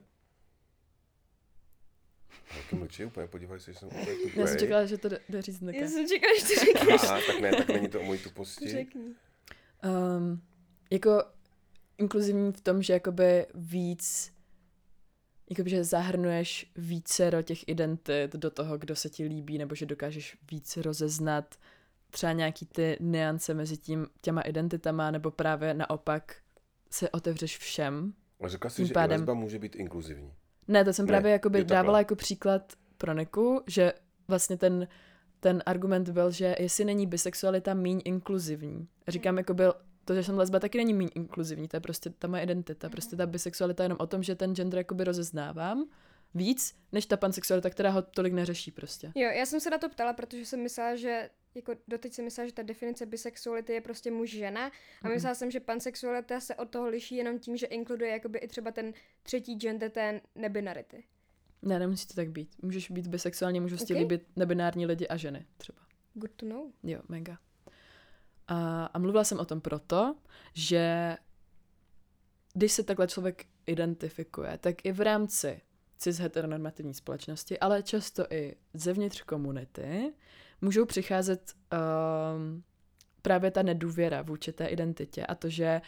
Holky mlčí úplně, podívej se, že jsem úplně tupej. Já jsem čekala, že to jde, říct Já Nika. jsem čekala, že to řekneš. Aha, tak ne, tak není to o mojí tuposti. Řekni. Um, jako inkluzivní v tom, že jakoby víc jakoby, že zahrnuješ více těch identit do toho, kdo se ti líbí, nebo že dokážeš víc rozeznat třeba nějaký ty niance mezi tím, těma identitama, nebo právě naopak se otevřeš všem. A řekla jsi, že pádem- lesba může být inkluzivní. Ne, to jsem Ne, právě jakoby dávala jako příklad pro Niku, že vlastně ten, ten argument byl, že jestli není bisexualita míň inkluzivní. A říkám, jako byl, to, že jsem lesba, taky není míň inkluzivní, to je prostě ta moje identita. Prostě ta bisexualita je jenom o tom, že ten gender jakoby rozeznávám víc, než ta pansexualita, která ho tolik neřeší prostě. Jo, já jsem se na to ptala, protože jsem myslela, že jako doteď jsem myslela, že ta definice bisexuality je prostě muž žena a myslela jsem, že pansexualita se od toho liší jenom tím, že inkluduje jakoby i třeba ten třetí gender té nebinarity. Ne, nemusí to tak být. Můžeš být bisexuální, můžou si Ok. líbit nebinární lidi a ženy třeba. Good to know. Jo, mega. A, a mluvila jsem o tom proto, že když se takhle člověk identifikuje, tak i v rámci cis heteronormativní společnosti, ale často i zevnitř komunity, můžou přicházet um, právě ta nedůvěra vůči té identitě a to, že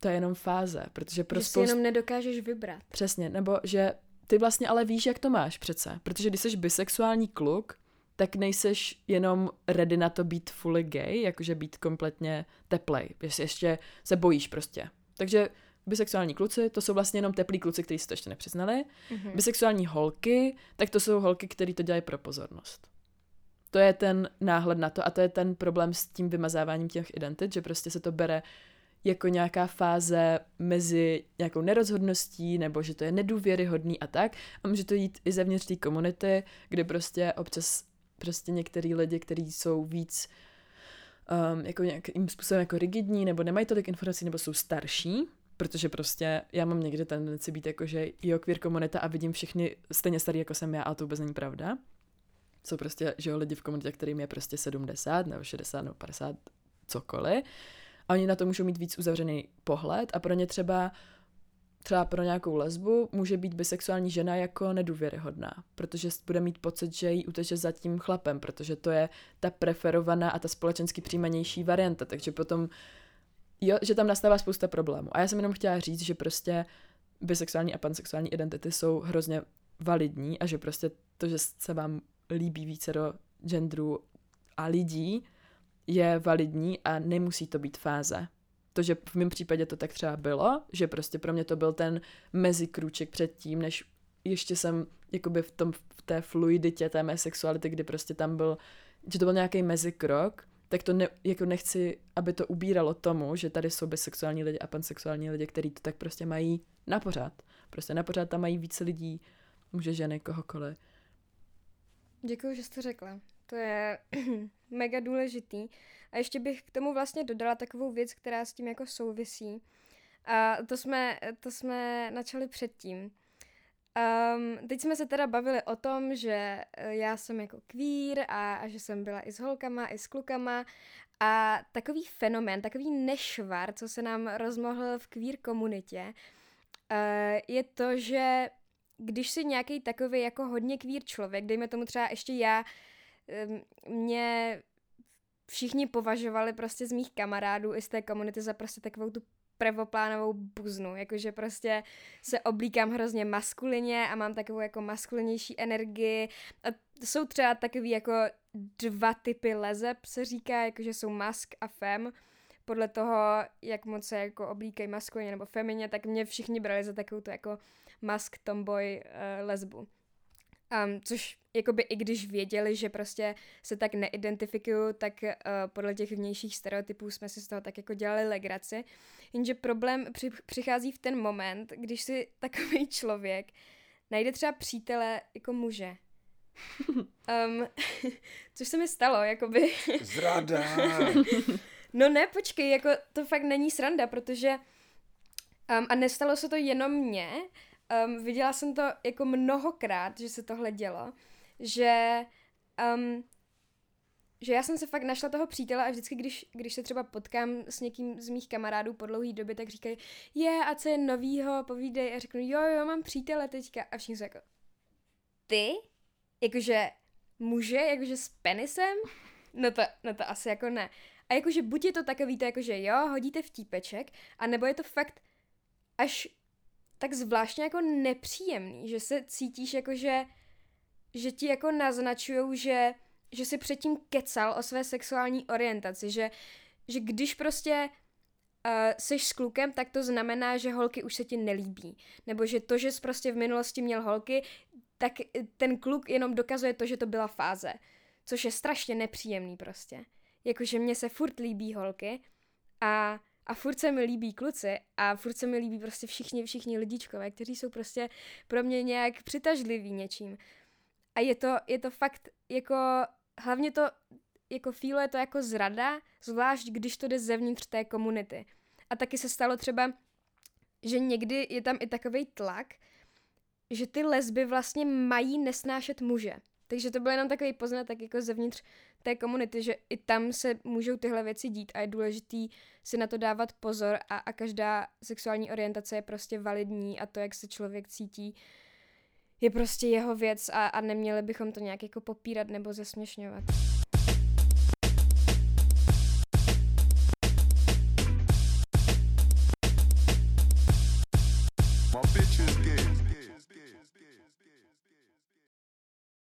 to je jenom fáze, protože pro že si spoustu... jenom nedokážeš vybrat. Přesně, nebo že ty vlastně ale víš, jak to máš přece. Protože když jsi bisexuální kluk, tak nejseš jenom ready na to být fully gay, jakože být kompletně teplej. Ještě, ještě se bojíš prostě. Takže bisexuální kluci, to jsou vlastně jenom teplí kluci, kteří si to ještě nepřiznali. Mhm. Bisexuální holky, tak to jsou holky, které to dělají pro pozornost. To je ten náhled na to a to je ten problém s tím vymazáváním těch identit, že prostě se to bere jako nějaká fáze mezi nějakou nerozhodností, nebo že to je nedůvěryhodný a tak. A může to jít i zevnitř té komunity, kde prostě občas prostě některý lidi, kteří jsou víc um, jako nějakým způsobem jako rigidní, nebo nemají tolik informací, nebo jsou starší, protože prostě já mám někdy tendenci být jako, že jo, queer komunita a vidím všechny stejně starý jako jsem já, a to vůbec není pravda. Jsou prostě, že jo, lidi v komunitě, kterým je prostě 70 nebo 60 nebo 50, cokoliv. A oni na to můžou mít víc uzavřený pohled a pro ně třeba třeba pro nějakou lesbu může být bisexuální žena jako nedůvěryhodná, protože bude mít pocit, že jí uteče za tím chlapem, protože to je ta preferovaná a ta společensky přijímanější varianta, takže potom jo, že tam nastává spousta problémů. A já jsem jenom chtěla říct, že prostě bisexuální a pansexuální identity jsou hrozně validní a že prostě to, že se vám líbí více do genderů a lidí, je validní a nemusí to být fáze. To, že v mém případě to tak třeba bylo, že prostě pro mě to byl ten mezikrůček před tím, než ještě jsem jakoby v, tom, v té fluiditě té mé sexuality, kdy prostě tam byl, že to byl nějaký mezikrok, tak to ne, jako nechci, aby to ubíralo tomu, že tady jsou bisexuální lidi a pansexuální lidi, kteří to tak prostě mají na pořád. Prostě na pořád tam mají více lidí, muže, ženy, kohokoliv. Děkuji, že jste řekla. To je (clears throat) mega důležitý. A ještě bych k tomu vlastně dodala takovou věc, která s tím jako souvisí. A to jsme, to jsme načali předtím. Um, teď jsme se teda bavili o tom, že eh, já jsem jako queer a, a že jsem byla i s holkama, i s klukama a takový fenomén, takový nešvar, co se nám rozmohl v queer komunitě, uh, je to, že když si nějaký takový jako hodně queer člověk, dejme tomu třeba ještě já, mě všichni považovali prostě z mých kamarádů i z té komunity za prostě takovou tu prvoplánovou buznu, jakože prostě se oblíkám hrozně maskulině a mám takovou jako maskulinější energii. A jsou třeba takový jako dva typy lezeb se říká, jakože jsou mask a fem, podle toho, jak moc se jako oblíkají maskulině nebo femině, tak mě všichni brali za takovou tu jako mask tomboy uh, lesbu. Um, což jakoby i když věděli, že prostě se tak neidentifikuju, tak uh, podle těch vnějších stereotypů jsme si z toho tak jako dělali legraci. Jenže problém při, přichází v ten moment, když si (laughs) takový člověk najde třeba přítele jako muže. (laughs) Um, (laughs) což se mi stalo, jakoby. Zrada! No ne, počkej, jako to fakt není sranda, protože um, a nestalo se to jenom mně, um, viděla jsem to jako mnohokrát, že se tohle dělo, že um, že já jsem se fakt našla toho přítele a vždycky, když, když se třeba potkám s někým z mých kamarádů po dlouhý době, tak říkají, je, a co je novýho, povídej. A řeknu, jo, jo, mám přítele teďka. A všichni jsou jako, ty? Jakože muže, jakože s penisem? No to, no to asi jako ne. A jakože buď je to takový to, jakože jo, hodíte vtípeček, anebo je to fakt až tak zvláštně jako nepříjemný, že se cítíš jakože, že ti jako naznačujou, že, že si předtím kecal o své sexuální orientaci, že, že když prostě uh, seš s klukem, tak to znamená, že holky už se ti nelíbí. Nebo že to, že jsi prostě v minulosti měl holky, tak ten kluk jenom dokazuje to, že to byla fáze. Což je strašně nepříjemný prostě. Jakože mně se furt líbí holky a, a furt se mi líbí kluci a furt se mi líbí prostě všichni, všichni lidičkové, kteří jsou prostě pro mě nějak přitažliví něčím. A je to, je to fakt jako, hlavně to, jako fíle je to jako zrada, zvlášť když to jde zevnitř té komunity. A taky se stalo třeba, že někdy je tam i takový tlak, že ty lesby vlastně mají nesnášet muže. Takže to byl jenom takový poznatek jako zevnitř té komunity, že i tam se můžou tyhle věci dít a je důležitý si na to dávat pozor a, a každá sexuální orientace je prostě validní a to, jak se člověk cítí, je prostě jeho věc a, a neměli bychom to nějak jako popírat nebo zesměšňovat.